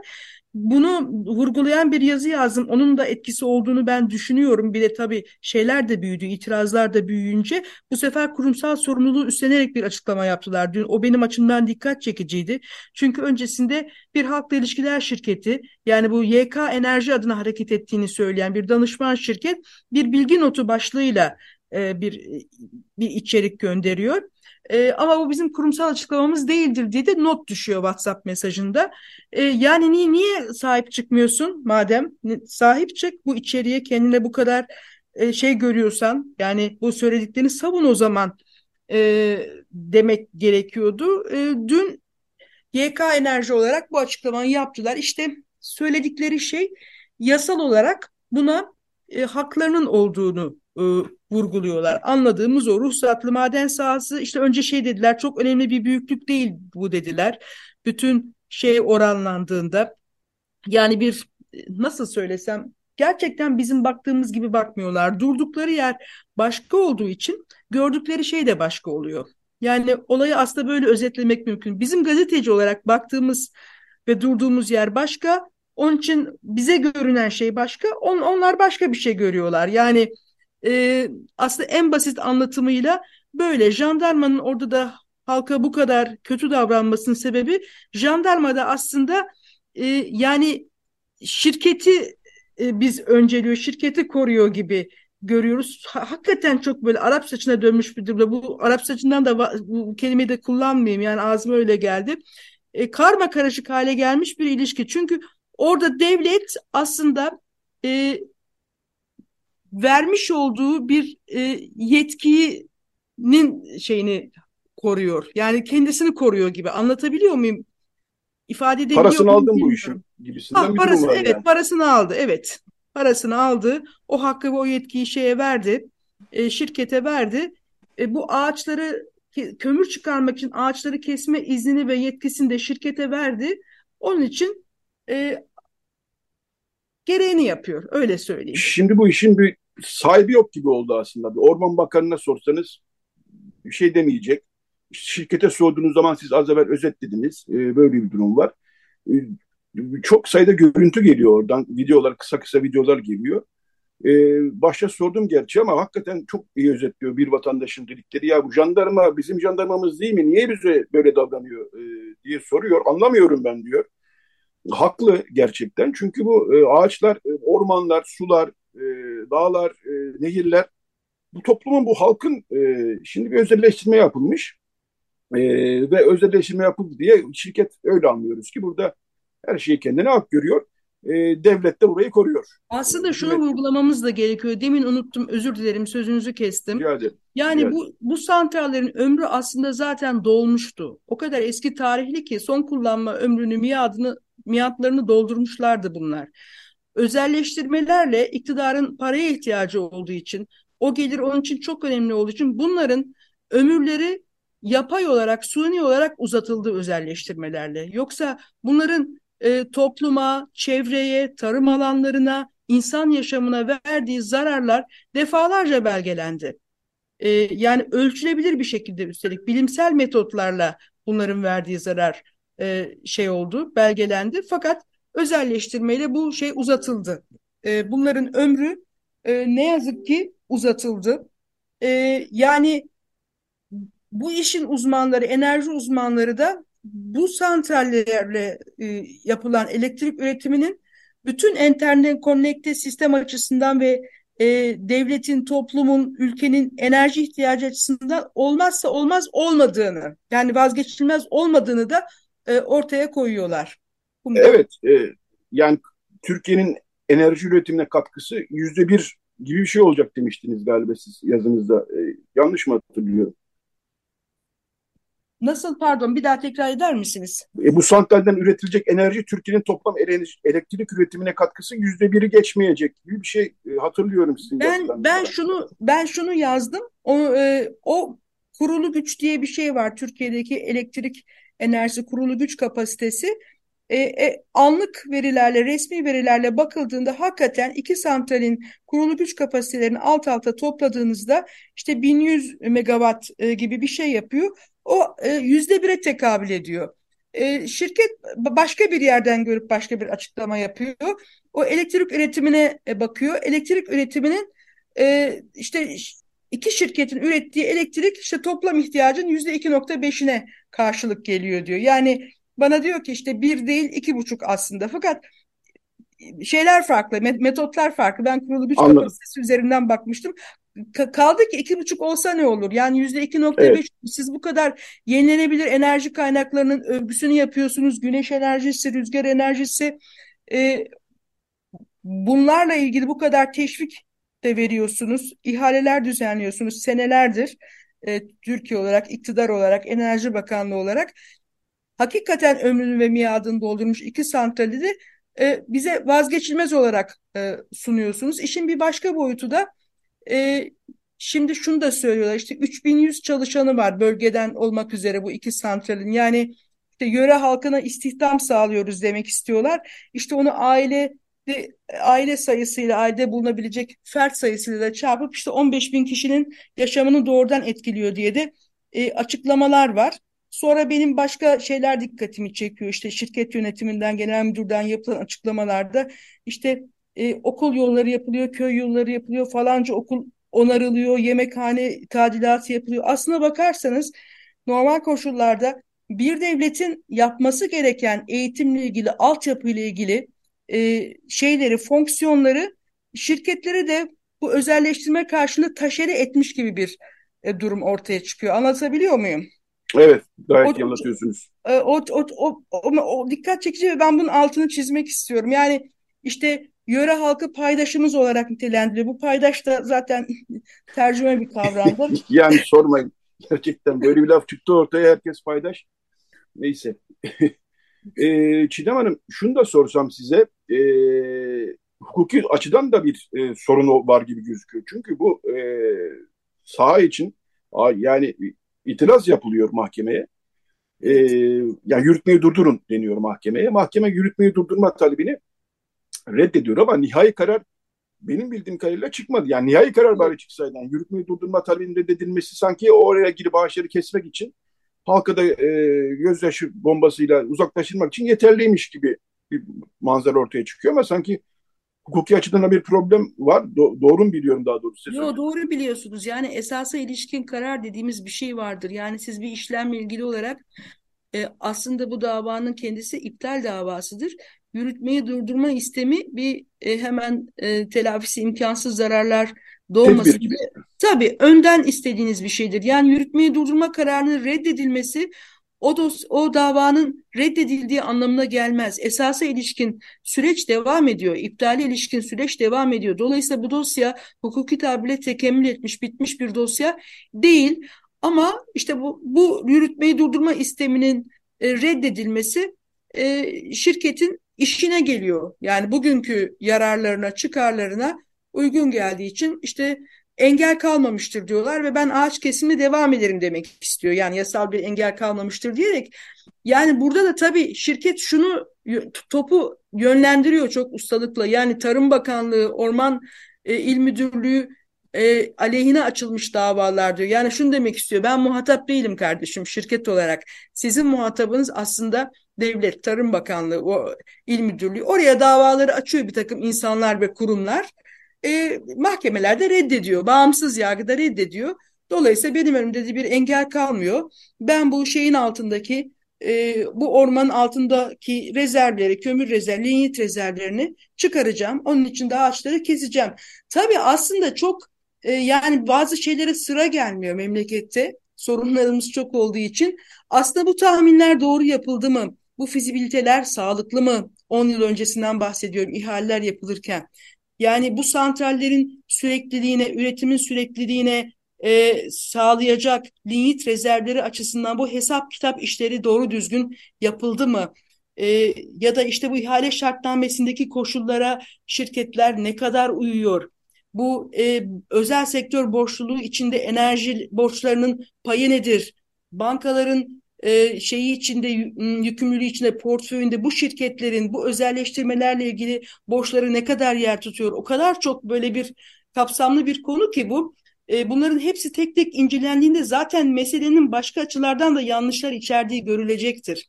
bunu vurgulayan bir yazı yazdım. Onun da etkisi olduğunu ben düşünüyorum. Bir de tabii şeyler de büyüdü, itirazlar da büyüyünce bu sefer kurumsal sorumluluğu üstlenerek bir açıklama yaptılar. Dün o benim açımdan dikkat çekiciydi. Çünkü öncesinde bir halkla ilişkiler şirketi yani bu YK Enerji adına hareket ettiğini söyleyen bir danışman şirket bir bilgi notu başlığıyla e, bir bir içerik gönderiyor. E, ama bu bizim kurumsal açıklamamız değildir diye de not düşüyor WhatsApp mesajında. E, yani niye, niye sahip çıkmıyorsun madem? Sahip çık bu içeriğe kendine bu kadar e, şey görüyorsan yani bu söylediklerini savun o zaman e, demek gerekiyordu. E, dün YK Enerji olarak bu açıklamayı yaptılar. İşte söyledikleri şey yasal olarak buna e, haklarının olduğunu e, vurguluyorlar. Anladığımız o ruhsatlı maden sahası işte önce şey dediler çok önemli bir büyüklük değil bu dediler. Bütün şey oranlandığında yani bir nasıl söylesem gerçekten bizim baktığımız gibi bakmıyorlar. Durdukları yer başka olduğu için gördükleri şey de başka oluyor. Yani olayı aslında böyle özetlemek mümkün. Bizim gazeteci olarak baktığımız ve durduğumuz yer başka. Onun için bize görünen şey başka. On, onlar başka bir şey görüyorlar. Yani e, aslında en basit anlatımıyla böyle jandarmanın orada da halka bu kadar kötü davranmasının sebebi jandarma da aslında e, yani şirketi e, biz önceliyor, şirketi koruyor gibi görüyoruz. Ha, hakikaten çok böyle Arap saçına dönmüş bir durumda. Bu Arap saçından da bu kelimeyi de kullanmayayım yani ağzıma öyle geldi. E, karma karışık hale gelmiş bir ilişki. Çünkü orada devlet aslında e, vermiş olduğu bir e, yetkinin şeyini koruyor. Yani kendisini koruyor gibi. Anlatabiliyor muyum? İfade edebiliyor Parasını aldın bu işin gibisinden ha, bir parası, durum var Evet yani. parasını aldı evet. Parasını aldı. O hakkı ve o yetkiyi şeye verdi. E, şirkete verdi. E, bu ağaçları kömür çıkarmak için ağaçları kesme iznini ve yetkisini de şirkete verdi. Onun için e, gereğini yapıyor. Öyle söyleyeyim. Şimdi bu işin bir sahibi yok gibi oldu aslında. Bir Orman Bakanı'na sorsanız bir şey demeyecek. Şirkete sorduğunuz zaman siz az evvel özetlediniz. E, böyle bir durum var. E, çok sayıda görüntü geliyor oradan. Videolar, kısa kısa videolar geliyor. E, başta sordum gerçi ama hakikaten çok iyi özetliyor bir vatandaşın dedikleri. Ya bu jandarma bizim jandarmamız değil mi? Niye bize böyle davranıyor e, diye soruyor. Anlamıyorum ben diyor. Haklı gerçekten. Çünkü bu e, ağaçlar, e, ormanlar, sular, e, dağlar, e, nehirler bu toplumun, bu halkın e, şimdi bir özelleştirme yapılmış e, ve özelleştirme yapıldı diye şirket öyle anlıyoruz ki burada her şeyi kendine hak görüyor. E, devlet de burayı koruyor. Aslında şunu evet. vurgulamamız da gerekiyor. Demin unuttum, özür dilerim sözünüzü kestim. Rica Yani Rica bu bu santrallerin ömrü aslında zaten dolmuştu. O kadar eski tarihli ki son kullanma ömrünü, miadını, miadlarını doldurmuşlardı bunlar özelleştirmelerle iktidarın paraya ihtiyacı olduğu için o gelir onun için çok önemli olduğu için bunların ömürleri yapay olarak suni olarak uzatıldı özelleştirmelerle. Yoksa bunların e, topluma, çevreye, tarım alanlarına, insan yaşamına verdiği zararlar defalarca belgelendi. E, yani ölçülebilir bir şekilde üstelik bilimsel metotlarla bunların verdiği zarar e, şey oldu, belgelendi. Fakat özelleştirmeyle bu şey uzatıldı. E, bunların ömrü e, ne yazık ki uzatıldı. E, yani bu işin uzmanları, enerji uzmanları da bu santrallerle e, yapılan elektrik üretiminin bütün internet konnekte sistem açısından ve e, devletin, toplumun, ülkenin enerji ihtiyacı açısından olmazsa olmaz olmadığını, yani vazgeçilmez olmadığını da e, ortaya koyuyorlar. Evet, e, yani Türkiye'nin enerji üretimine katkısı yüzde bir gibi bir şey olacak demiştiniz galiba siz yazınızda. E, yanlış mı hatırlıyorum? Nasıl pardon bir daha tekrar eder misiniz? E, bu santralden üretilecek enerji Türkiye'nin toplam elektrik üretimine katkısı yüzde biri geçmeyecek gibi bir şey e, hatırlıyorum sizin Ben ben şunu ben şunu yazdım. O e, o kurulu güç diye bir şey var Türkiye'deki elektrik enerjisi kurulu güç kapasitesi. E, e, anlık verilerle, resmi verilerle bakıldığında hakikaten iki santralin kurulu güç kapasitelerini alt alta topladığınızda işte 1100 megawatt e, gibi bir şey yapıyor. O e, yüzde bire tekabül ediyor. E, şirket başka bir yerden görüp başka bir açıklama yapıyor. O elektrik üretimine e, bakıyor. Elektrik üretiminin e, işte iki şirketin ürettiği elektrik işte toplam ihtiyacın yüzde iki nokta beşine karşılık geliyor diyor. Yani bana diyor ki işte bir değil iki buçuk aslında. Fakat şeyler farklı, metotlar farklı. Ben kurulu güç kapasitesi üzerinden bakmıştım. kaldı ki iki buçuk olsa ne olur? Yani yüzde iki nokta beş. Siz bu kadar yenilenebilir enerji kaynaklarının övgüsünü yapıyorsunuz. Güneş enerjisi, rüzgar enerjisi. E, bunlarla ilgili bu kadar teşvik de veriyorsunuz. ihaleler düzenliyorsunuz senelerdir. E, Türkiye olarak, iktidar olarak, Enerji Bakanlığı olarak hakikaten ömrünü ve miadını doldurmuş iki santrali de e, bize vazgeçilmez olarak e, sunuyorsunuz. İşin bir başka boyutu da e, şimdi şunu da söylüyorlar işte 3100 çalışanı var bölgeden olmak üzere bu iki santralin yani işte yöre halkına istihdam sağlıyoruz demek istiyorlar. İşte onu aile aile sayısıyla ailede bulunabilecek fert sayısıyla da çarpıp işte 15 bin kişinin yaşamını doğrudan etkiliyor diye de e, açıklamalar var. Sonra benim başka şeyler dikkatimi çekiyor. İşte şirket yönetiminden, genel müdürden yapılan açıklamalarda işte e, okul yolları yapılıyor, köy yolları yapılıyor, falanca okul onarılıyor, yemekhane tadilatı yapılıyor. Aslına bakarsanız normal koşullarda bir devletin yapması gereken eğitimle ilgili, altyapıyla ilgili e, şeyleri, fonksiyonları şirketlere de bu özelleştirme karşılığı taşere etmiş gibi bir e, durum ortaya çıkıyor. Anlatabiliyor muyum? Evet, gayet o, anlatıyorsunuz. O, o, o, o, o, dikkat çekici ve ben bunun altını çizmek istiyorum. Yani işte yöre halkı paydaşımız olarak nitelendiriyor. Bu paydaş da zaten tercüme bir kavramdır. yani sormayın. Gerçekten böyle bir laf çıktı ortaya herkes paydaş. Neyse. e, Çiğdem Hanım şunu da sorsam size e, hukuki açıdan da bir e, sorun var gibi gözüküyor. Çünkü bu e, saha için yani itiraz yapılıyor mahkemeye. E, yani yürütmeyi durdurun deniyor mahkemeye. Mahkeme yürütmeyi durdurma talebini reddediyor ama nihai karar benim bildiğim kadarıyla çıkmadı. Yani nihai karar bari çıksaydı. Yani yürütmeyi durdurma talebinin reddedilmesi sanki oraya girip bağışları kesmek için halka da e, gözyaşı bombasıyla uzaklaştırmak için yeterliymiş gibi bir manzara ortaya çıkıyor ama sanki hukuki açıdan bir problem var. Do- doğru mu biliyorum daha doğrusu? Yo, doğru biliyorsunuz. Yani esasa ilişkin karar dediğimiz bir şey vardır. Yani siz bir işlemle ilgili olarak e, aslında bu davanın kendisi iptal davasıdır. Yürütmeyi durdurma istemi bir e, hemen e, telafisi imkansız zararlar doğması gibi. Tabii önden istediğiniz bir şeydir. Yani yürütmeyi durdurma kararının reddedilmesi o, dos, o davanın reddedildiği anlamına gelmez. Esasa ilişkin süreç devam ediyor. İptali ilişkin süreç devam ediyor. Dolayısıyla bu dosya hukuki tabirle tekemmül etmiş, bitmiş bir dosya değil. Ama işte bu, bu yürütmeyi durdurma isteminin e, reddedilmesi e, şirketin işine geliyor. Yani bugünkü yararlarına, çıkarlarına uygun geldiği için işte engel kalmamıştır diyorlar ve ben ağaç kesimi devam ederim demek istiyor. Yani yasal bir engel kalmamıştır diyerek. Yani burada da tabii şirket şunu topu yönlendiriyor çok ustalıkla. Yani Tarım Bakanlığı, Orman e, İl Müdürlüğü e, aleyhine açılmış davalar diyor. Yani şunu demek istiyor. Ben muhatap değilim kardeşim şirket olarak. Sizin muhatabınız aslında devlet, Tarım Bakanlığı, o il müdürlüğü. Oraya davaları açıyor bir takım insanlar ve kurumlar e, mahkemelerde reddediyor. Bağımsız yargıda reddediyor. Dolayısıyla benim önümde de bir engel kalmıyor. Ben bu şeyin altındaki e, bu ormanın altındaki rezervleri, kömür rezerv, linyit rezervlerini çıkaracağım. Onun için de ağaçları keseceğim. Tabii aslında çok e, yani bazı şeylere sıra gelmiyor memlekette. Sorunlarımız çok olduğu için. Aslında bu tahminler doğru yapıldı mı? bu fizibiliteler sağlıklı mı? 10 yıl öncesinden bahsediyorum ihaleler yapılırken. Yani bu santrallerin sürekliliğine, üretimin sürekliliğine e, sağlayacak linyit rezervleri açısından bu hesap kitap işleri doğru düzgün yapıldı mı? E, ya da işte bu ihale şartnamesindeki koşullara şirketler ne kadar uyuyor? Bu e, özel sektör borçluluğu içinde enerji borçlarının payı nedir? Bankaların e, şeyi içinde yükümlülüğü içinde portföyünde bu şirketlerin bu özelleştirmelerle ilgili borçları ne kadar yer tutuyor? O kadar çok böyle bir kapsamlı bir konu ki bu. E, bunların hepsi tek tek incelendiğinde zaten meselenin başka açılardan da yanlışlar içerdiği görülecektir.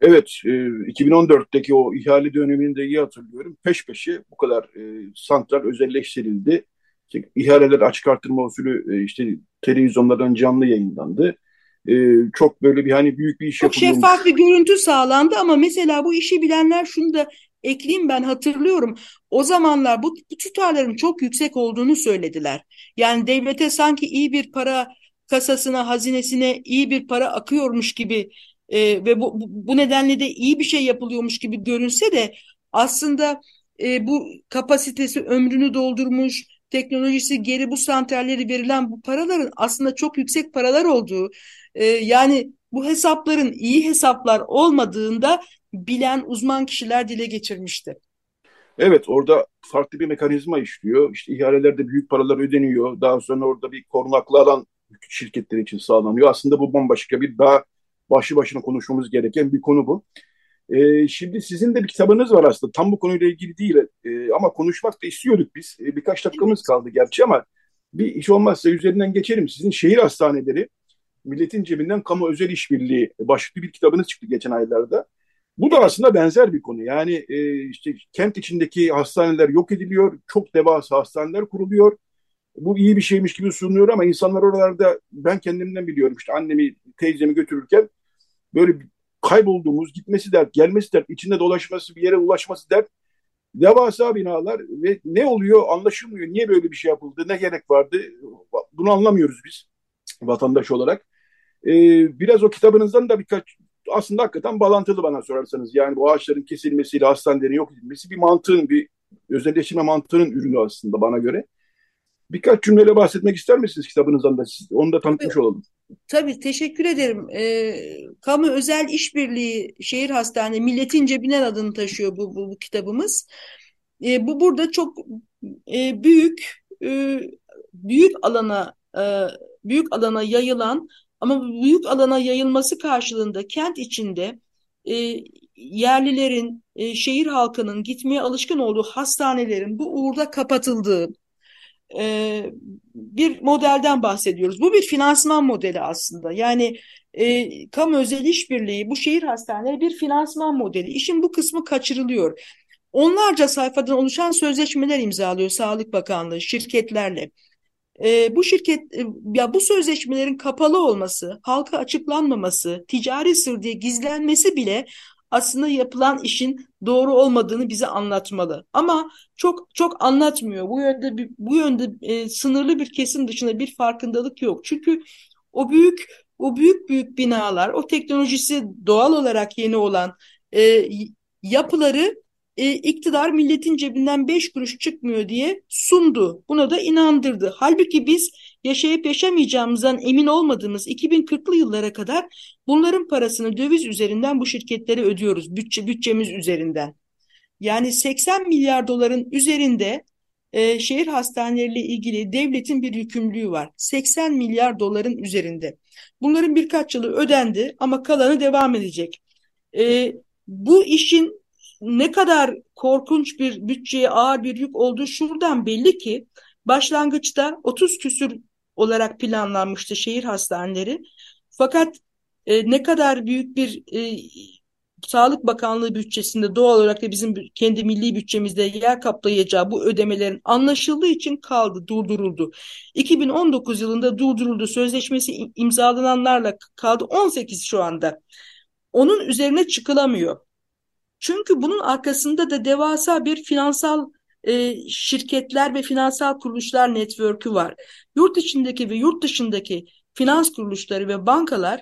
Evet, e, 2014'teki o ihale döneminde iyi hatırlıyorum. Peş peşe bu kadar e, santral özelleştirildi. İşte, ihaleler açık artırma usulü e, işte televizyonlardan canlı yayınlandı. E, çok böyle bir hani büyük bir iş çok. Çok şeffaf bir görüntü sağlandı ama mesela bu işi bilenler şunu da ekleyeyim ben hatırlıyorum. O zamanlar bu, bu tutarların çok yüksek olduğunu söylediler. Yani devlete sanki iyi bir para kasasına, hazinesine iyi bir para akıyormuş gibi e, ve bu, bu nedenle de iyi bir şey yapılıyormuş gibi görünse de aslında e, bu kapasitesi ömrünü doldurmuş, teknolojisi geri bu santralleri verilen bu paraların aslında çok yüksek paralar olduğu, e, yani bu hesapların iyi hesaplar olmadığında bilen uzman kişiler dile geçirmişti. Evet orada farklı bir mekanizma işliyor. İşte ihalelerde büyük paralar ödeniyor. Daha sonra orada bir korunaklı alan şirketler için sağlanıyor. Aslında bu bambaşka bir daha başlı başına konuşmamız gereken bir konu bu. Ee, şimdi sizin de bir kitabınız var aslında. Tam bu konuyla ilgili değil ee, ama konuşmak da istiyorduk biz. Ee, birkaç dakikamız kaldı gerçi ama bir iş olmazsa üzerinden geçelim. Sizin şehir hastaneleri milletin cebinden kamu özel işbirliği başlıklı bir kitabınız çıktı geçen aylarda. Bu da aslında benzer bir konu. Yani e, işte kent içindeki hastaneler yok ediliyor, çok devasa hastaneler kuruluyor. Bu iyi bir şeymiş gibi sunuluyor ama insanlar oralarda ben kendimden biliyorum işte annemi, teyzemi götürürken böyle kaybolduğumuz, gitmesi dert, gelmesi dert, içinde dolaşması, bir yere ulaşması dert. Devasa binalar ve ne oluyor anlaşılmıyor. Niye böyle bir şey yapıldı, ne gerek vardı bunu anlamıyoruz biz vatandaş olarak. Ee, biraz o kitabınızdan da birkaç aslında hakikaten bağlantılı bana sorarsanız. Yani bu ağaçların kesilmesiyle hastanelerin yok edilmesi bir mantığın, bir özelleştirme mantığının ürünü aslında bana göre. Birkaç cümleyle bahsetmek ister misiniz kitabınızdan da? Siz, onu da tanıtmış olalım. Tabii teşekkür ederim. E, Kamu Özel İşbirliği Şehir Hastane Milletin Cebinden adını taşıyor bu, bu, bu kitabımız. E, bu burada çok e, büyük e, büyük alana e, büyük alana yayılan ama büyük alana yayılması karşılığında kent içinde e, yerlilerin, e, şehir halkının gitmeye alışkın olduğu hastanelerin bu uğurda kapatıldığı e, bir modelden bahsediyoruz. Bu bir finansman modeli aslında. Yani e, kamu özel işbirliği, bu şehir hastaneleri bir finansman modeli. İşin bu kısmı kaçırılıyor. Onlarca sayfadan oluşan sözleşmeler imzalıyor Sağlık Bakanlığı şirketlerle. E, bu şirket e, ya bu sözleşmelerin kapalı olması, halka açıklanmaması, ticari sır diye gizlenmesi bile aslında yapılan işin doğru olmadığını bize anlatmalı. Ama çok çok anlatmıyor. Bu yönde bu yönde e, sınırlı bir kesim dışında bir farkındalık yok. Çünkü o büyük o büyük büyük binalar, o teknolojisi doğal olarak yeni olan e, yapıları e, iktidar milletin cebinden beş kuruş çıkmıyor diye sundu. Buna da inandırdı. Halbuki biz yaşayıp yaşamayacağımızdan emin olmadığımız 2040'lı yıllara kadar bunların parasını döviz üzerinden bu şirketlere ödüyoruz. Bütçe, bütçemiz üzerinden. Yani 80 milyar doların üzerinde e, şehir hastaneleriyle ilgili devletin bir yükümlülüğü var. 80 milyar doların üzerinde. Bunların birkaç yılı ödendi ama kalanı devam edecek. E, bu işin ne kadar korkunç bir bütçeye ağır bir yük olduğu şuradan belli ki başlangıçta 30 küsür olarak planlanmıştı şehir hastaneleri. Fakat e, ne kadar büyük bir e, Sağlık Bakanlığı bütçesinde doğal olarak da bizim kendi milli bütçemizde yer kaplayacağı bu ödemelerin anlaşıldığı için kaldı, durduruldu. 2019 yılında durduruldu. Sözleşmesi imzalananlarla kaldı 18 şu anda. Onun üzerine çıkılamıyor. Çünkü bunun arkasında da devasa bir finansal e, şirketler ve finansal kuruluşlar network'ü var. Yurt içindeki ve yurt dışındaki finans kuruluşları ve bankalar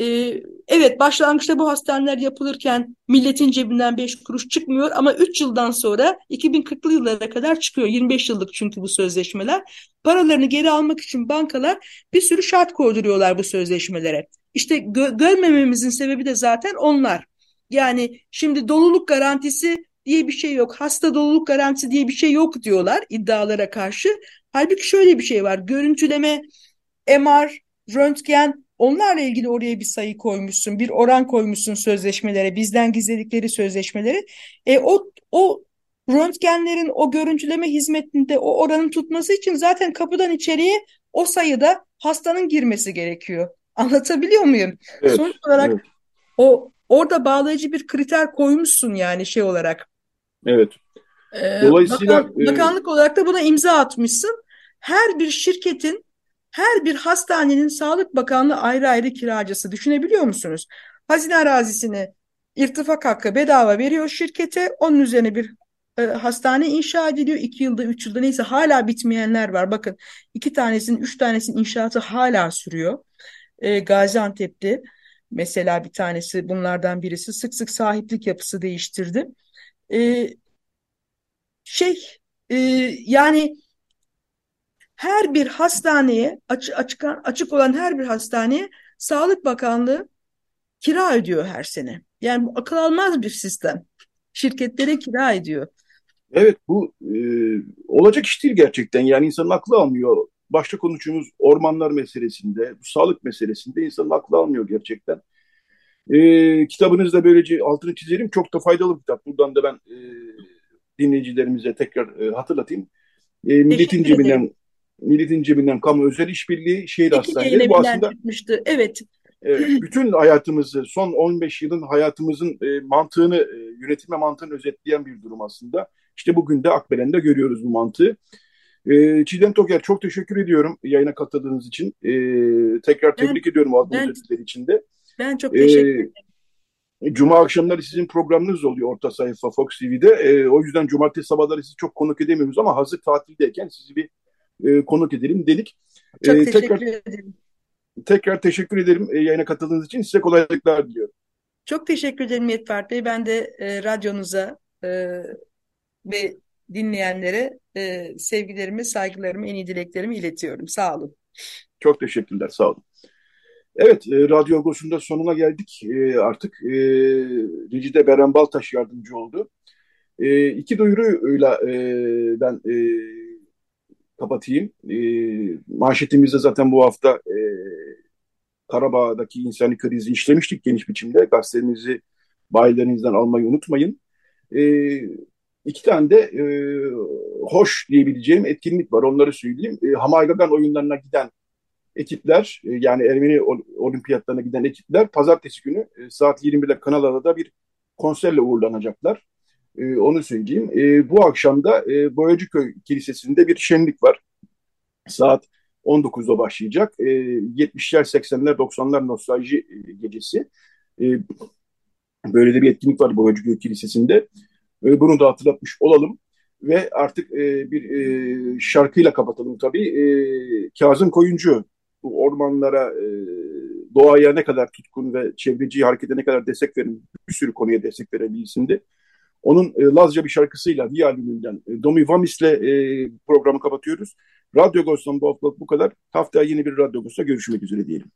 Ee, evet başlangıçta bu hastaneler yapılırken milletin cebinden 5 kuruş çıkmıyor ama 3 yıldan sonra 2040'lı yıllara kadar çıkıyor. 25 yıllık çünkü bu sözleşmeler. Paralarını geri almak için bankalar bir sürü şart koyduruyorlar bu sözleşmelere. İşte gö görmememizin sebebi de zaten onlar. Yani şimdi doluluk garantisi diye bir şey yok. Hasta doluluk garantisi diye bir şey yok diyorlar iddialara karşı. Halbuki şöyle bir şey var. Görüntüleme, MR, röntgen onlarla ilgili oraya bir sayı koymuşsun. Bir oran koymuşsun sözleşmelere. Bizden gizledikleri sözleşmeleri. E, o, o röntgenlerin o görüntüleme hizmetinde o oranın tutması için zaten kapıdan içeriye o sayıda hastanın girmesi gerekiyor. Anlatabiliyor muyum? Evet, Sonuç olarak evet. o orada bağlayıcı bir kriter koymuşsun yani şey olarak. Evet. Ee, Dolayısıyla bakan, e, bakanlık olarak da buna imza atmışsın. Her bir şirketin, her bir hastanenin Sağlık Bakanlığı ayrı ayrı kiracısı. Düşünebiliyor musunuz? Hazine arazisini irtifak hakkı bedava veriyor şirkete. Onun üzerine bir e, hastane inşa ediliyor. iki yılda, üç yılda neyse hala bitmeyenler var. Bakın iki tanesinin, üç tanesinin inşaatı hala sürüyor. E, Gaziantep'te mesela bir tanesi bunlardan birisi sık sık sahiplik yapısı değiştirdi. E, şey e, yani her bir hastaneye açık, açık, açık olan her bir hastaneye Sağlık Bakanlığı kira ödüyor her sene. Yani bu akıl almaz bir sistem. Şirketlere kira ediyor. Evet bu e, olacak iş değil gerçekten. Yani insanın aklı almıyor. Başta konuştuğumuz ormanlar meselesinde, bu sağlık meselesinde insanın aklı almıyor gerçekten. E, kitabınız da böylece altını çizelim. Çok da faydalı bir kitap. Buradan da ben e, dinleyicilerimize tekrar e, hatırlatayım. E, milletin cebinden milletin cebinden kamu özel işbirliği şehir hastaneleri bu aslında. Evet. E, bütün hayatımızı son 15 yılın hayatımızın e, mantığını e, yönetime mantığını özetleyen bir durum aslında. İşte bugün de Akbelen'de görüyoruz bu mantığı. E, Çiğdem Toker çok teşekkür ediyorum yayına katıldığınız için. E, tekrar tebrik ben, ediyorum adlı için de. Ben çok teşekkür ederim. Cuma akşamları sizin programınız oluyor orta sayfa Fox TV'de. E, o yüzden cumartesi sabahları sizi çok konuk edemiyoruz ama hazır tatildeyken sizi bir e, konuk edelim dedik. Çok e, teşekkür tekrar, ederim. Tekrar teşekkür ederim e, yayına katıldığınız için. Size kolaylıklar diliyorum. Çok teşekkür ederim Yetfert Bey. Ben de e, radyonuza e, ve dinleyenlere e, sevgilerimi, saygılarımı, en iyi dileklerimi iletiyorum. Sağ olun. Çok teşekkürler, sağ olun. Evet, e, Radyo Agos'un da sonuna geldik. E, artık e, Recide Beren Baltaş yardımcı oldu. E, iki duyuruyla e, ben e, kapatayım. E, manşetimizde zaten bu hafta e, Karabağ'daki insani krizi işlemiştik geniş biçimde. Gazetenizi bayilerinizden almayı unutmayın. E, iki tane de e, hoş diyebileceğim etkinlik var. Onları söyleyeyim. E, Hamaygagan oyunlarına giden ekipler e, yani Ermeni olimpiyatlarına giden ekipler pazartesi günü e, saat 21'de Kanal A'da bir konserle uğurlanacaklar. E, onu söyleyeyim. Bu akşam da Boyacıköy Kilisesi'nde bir şenlik var. Saat 19'da başlayacak. 70'ler, 80'ler, 90'lar nostalji gecesi. Böyle de bir etkinlik var Boyacıköy Kilisesi'nde. Bunu da hatırlatmış olalım. Ve artık bir şarkıyla kapatalım tabii. Kazım Koyuncu bu ormanlara, e, doğaya ne kadar tutkun ve çevreci harekete ne kadar destek veren, bir sürü konuya destek veren bir. Onun e, Lazca bir şarkısıyla, bir albümünden e, Domi Vamis'le e, programı kapatıyoruz. Radyo Ghost'tan bu hafta bu kadar. Haftaya yeni bir Radyo Ghost'ta görüşmek üzere diyelim.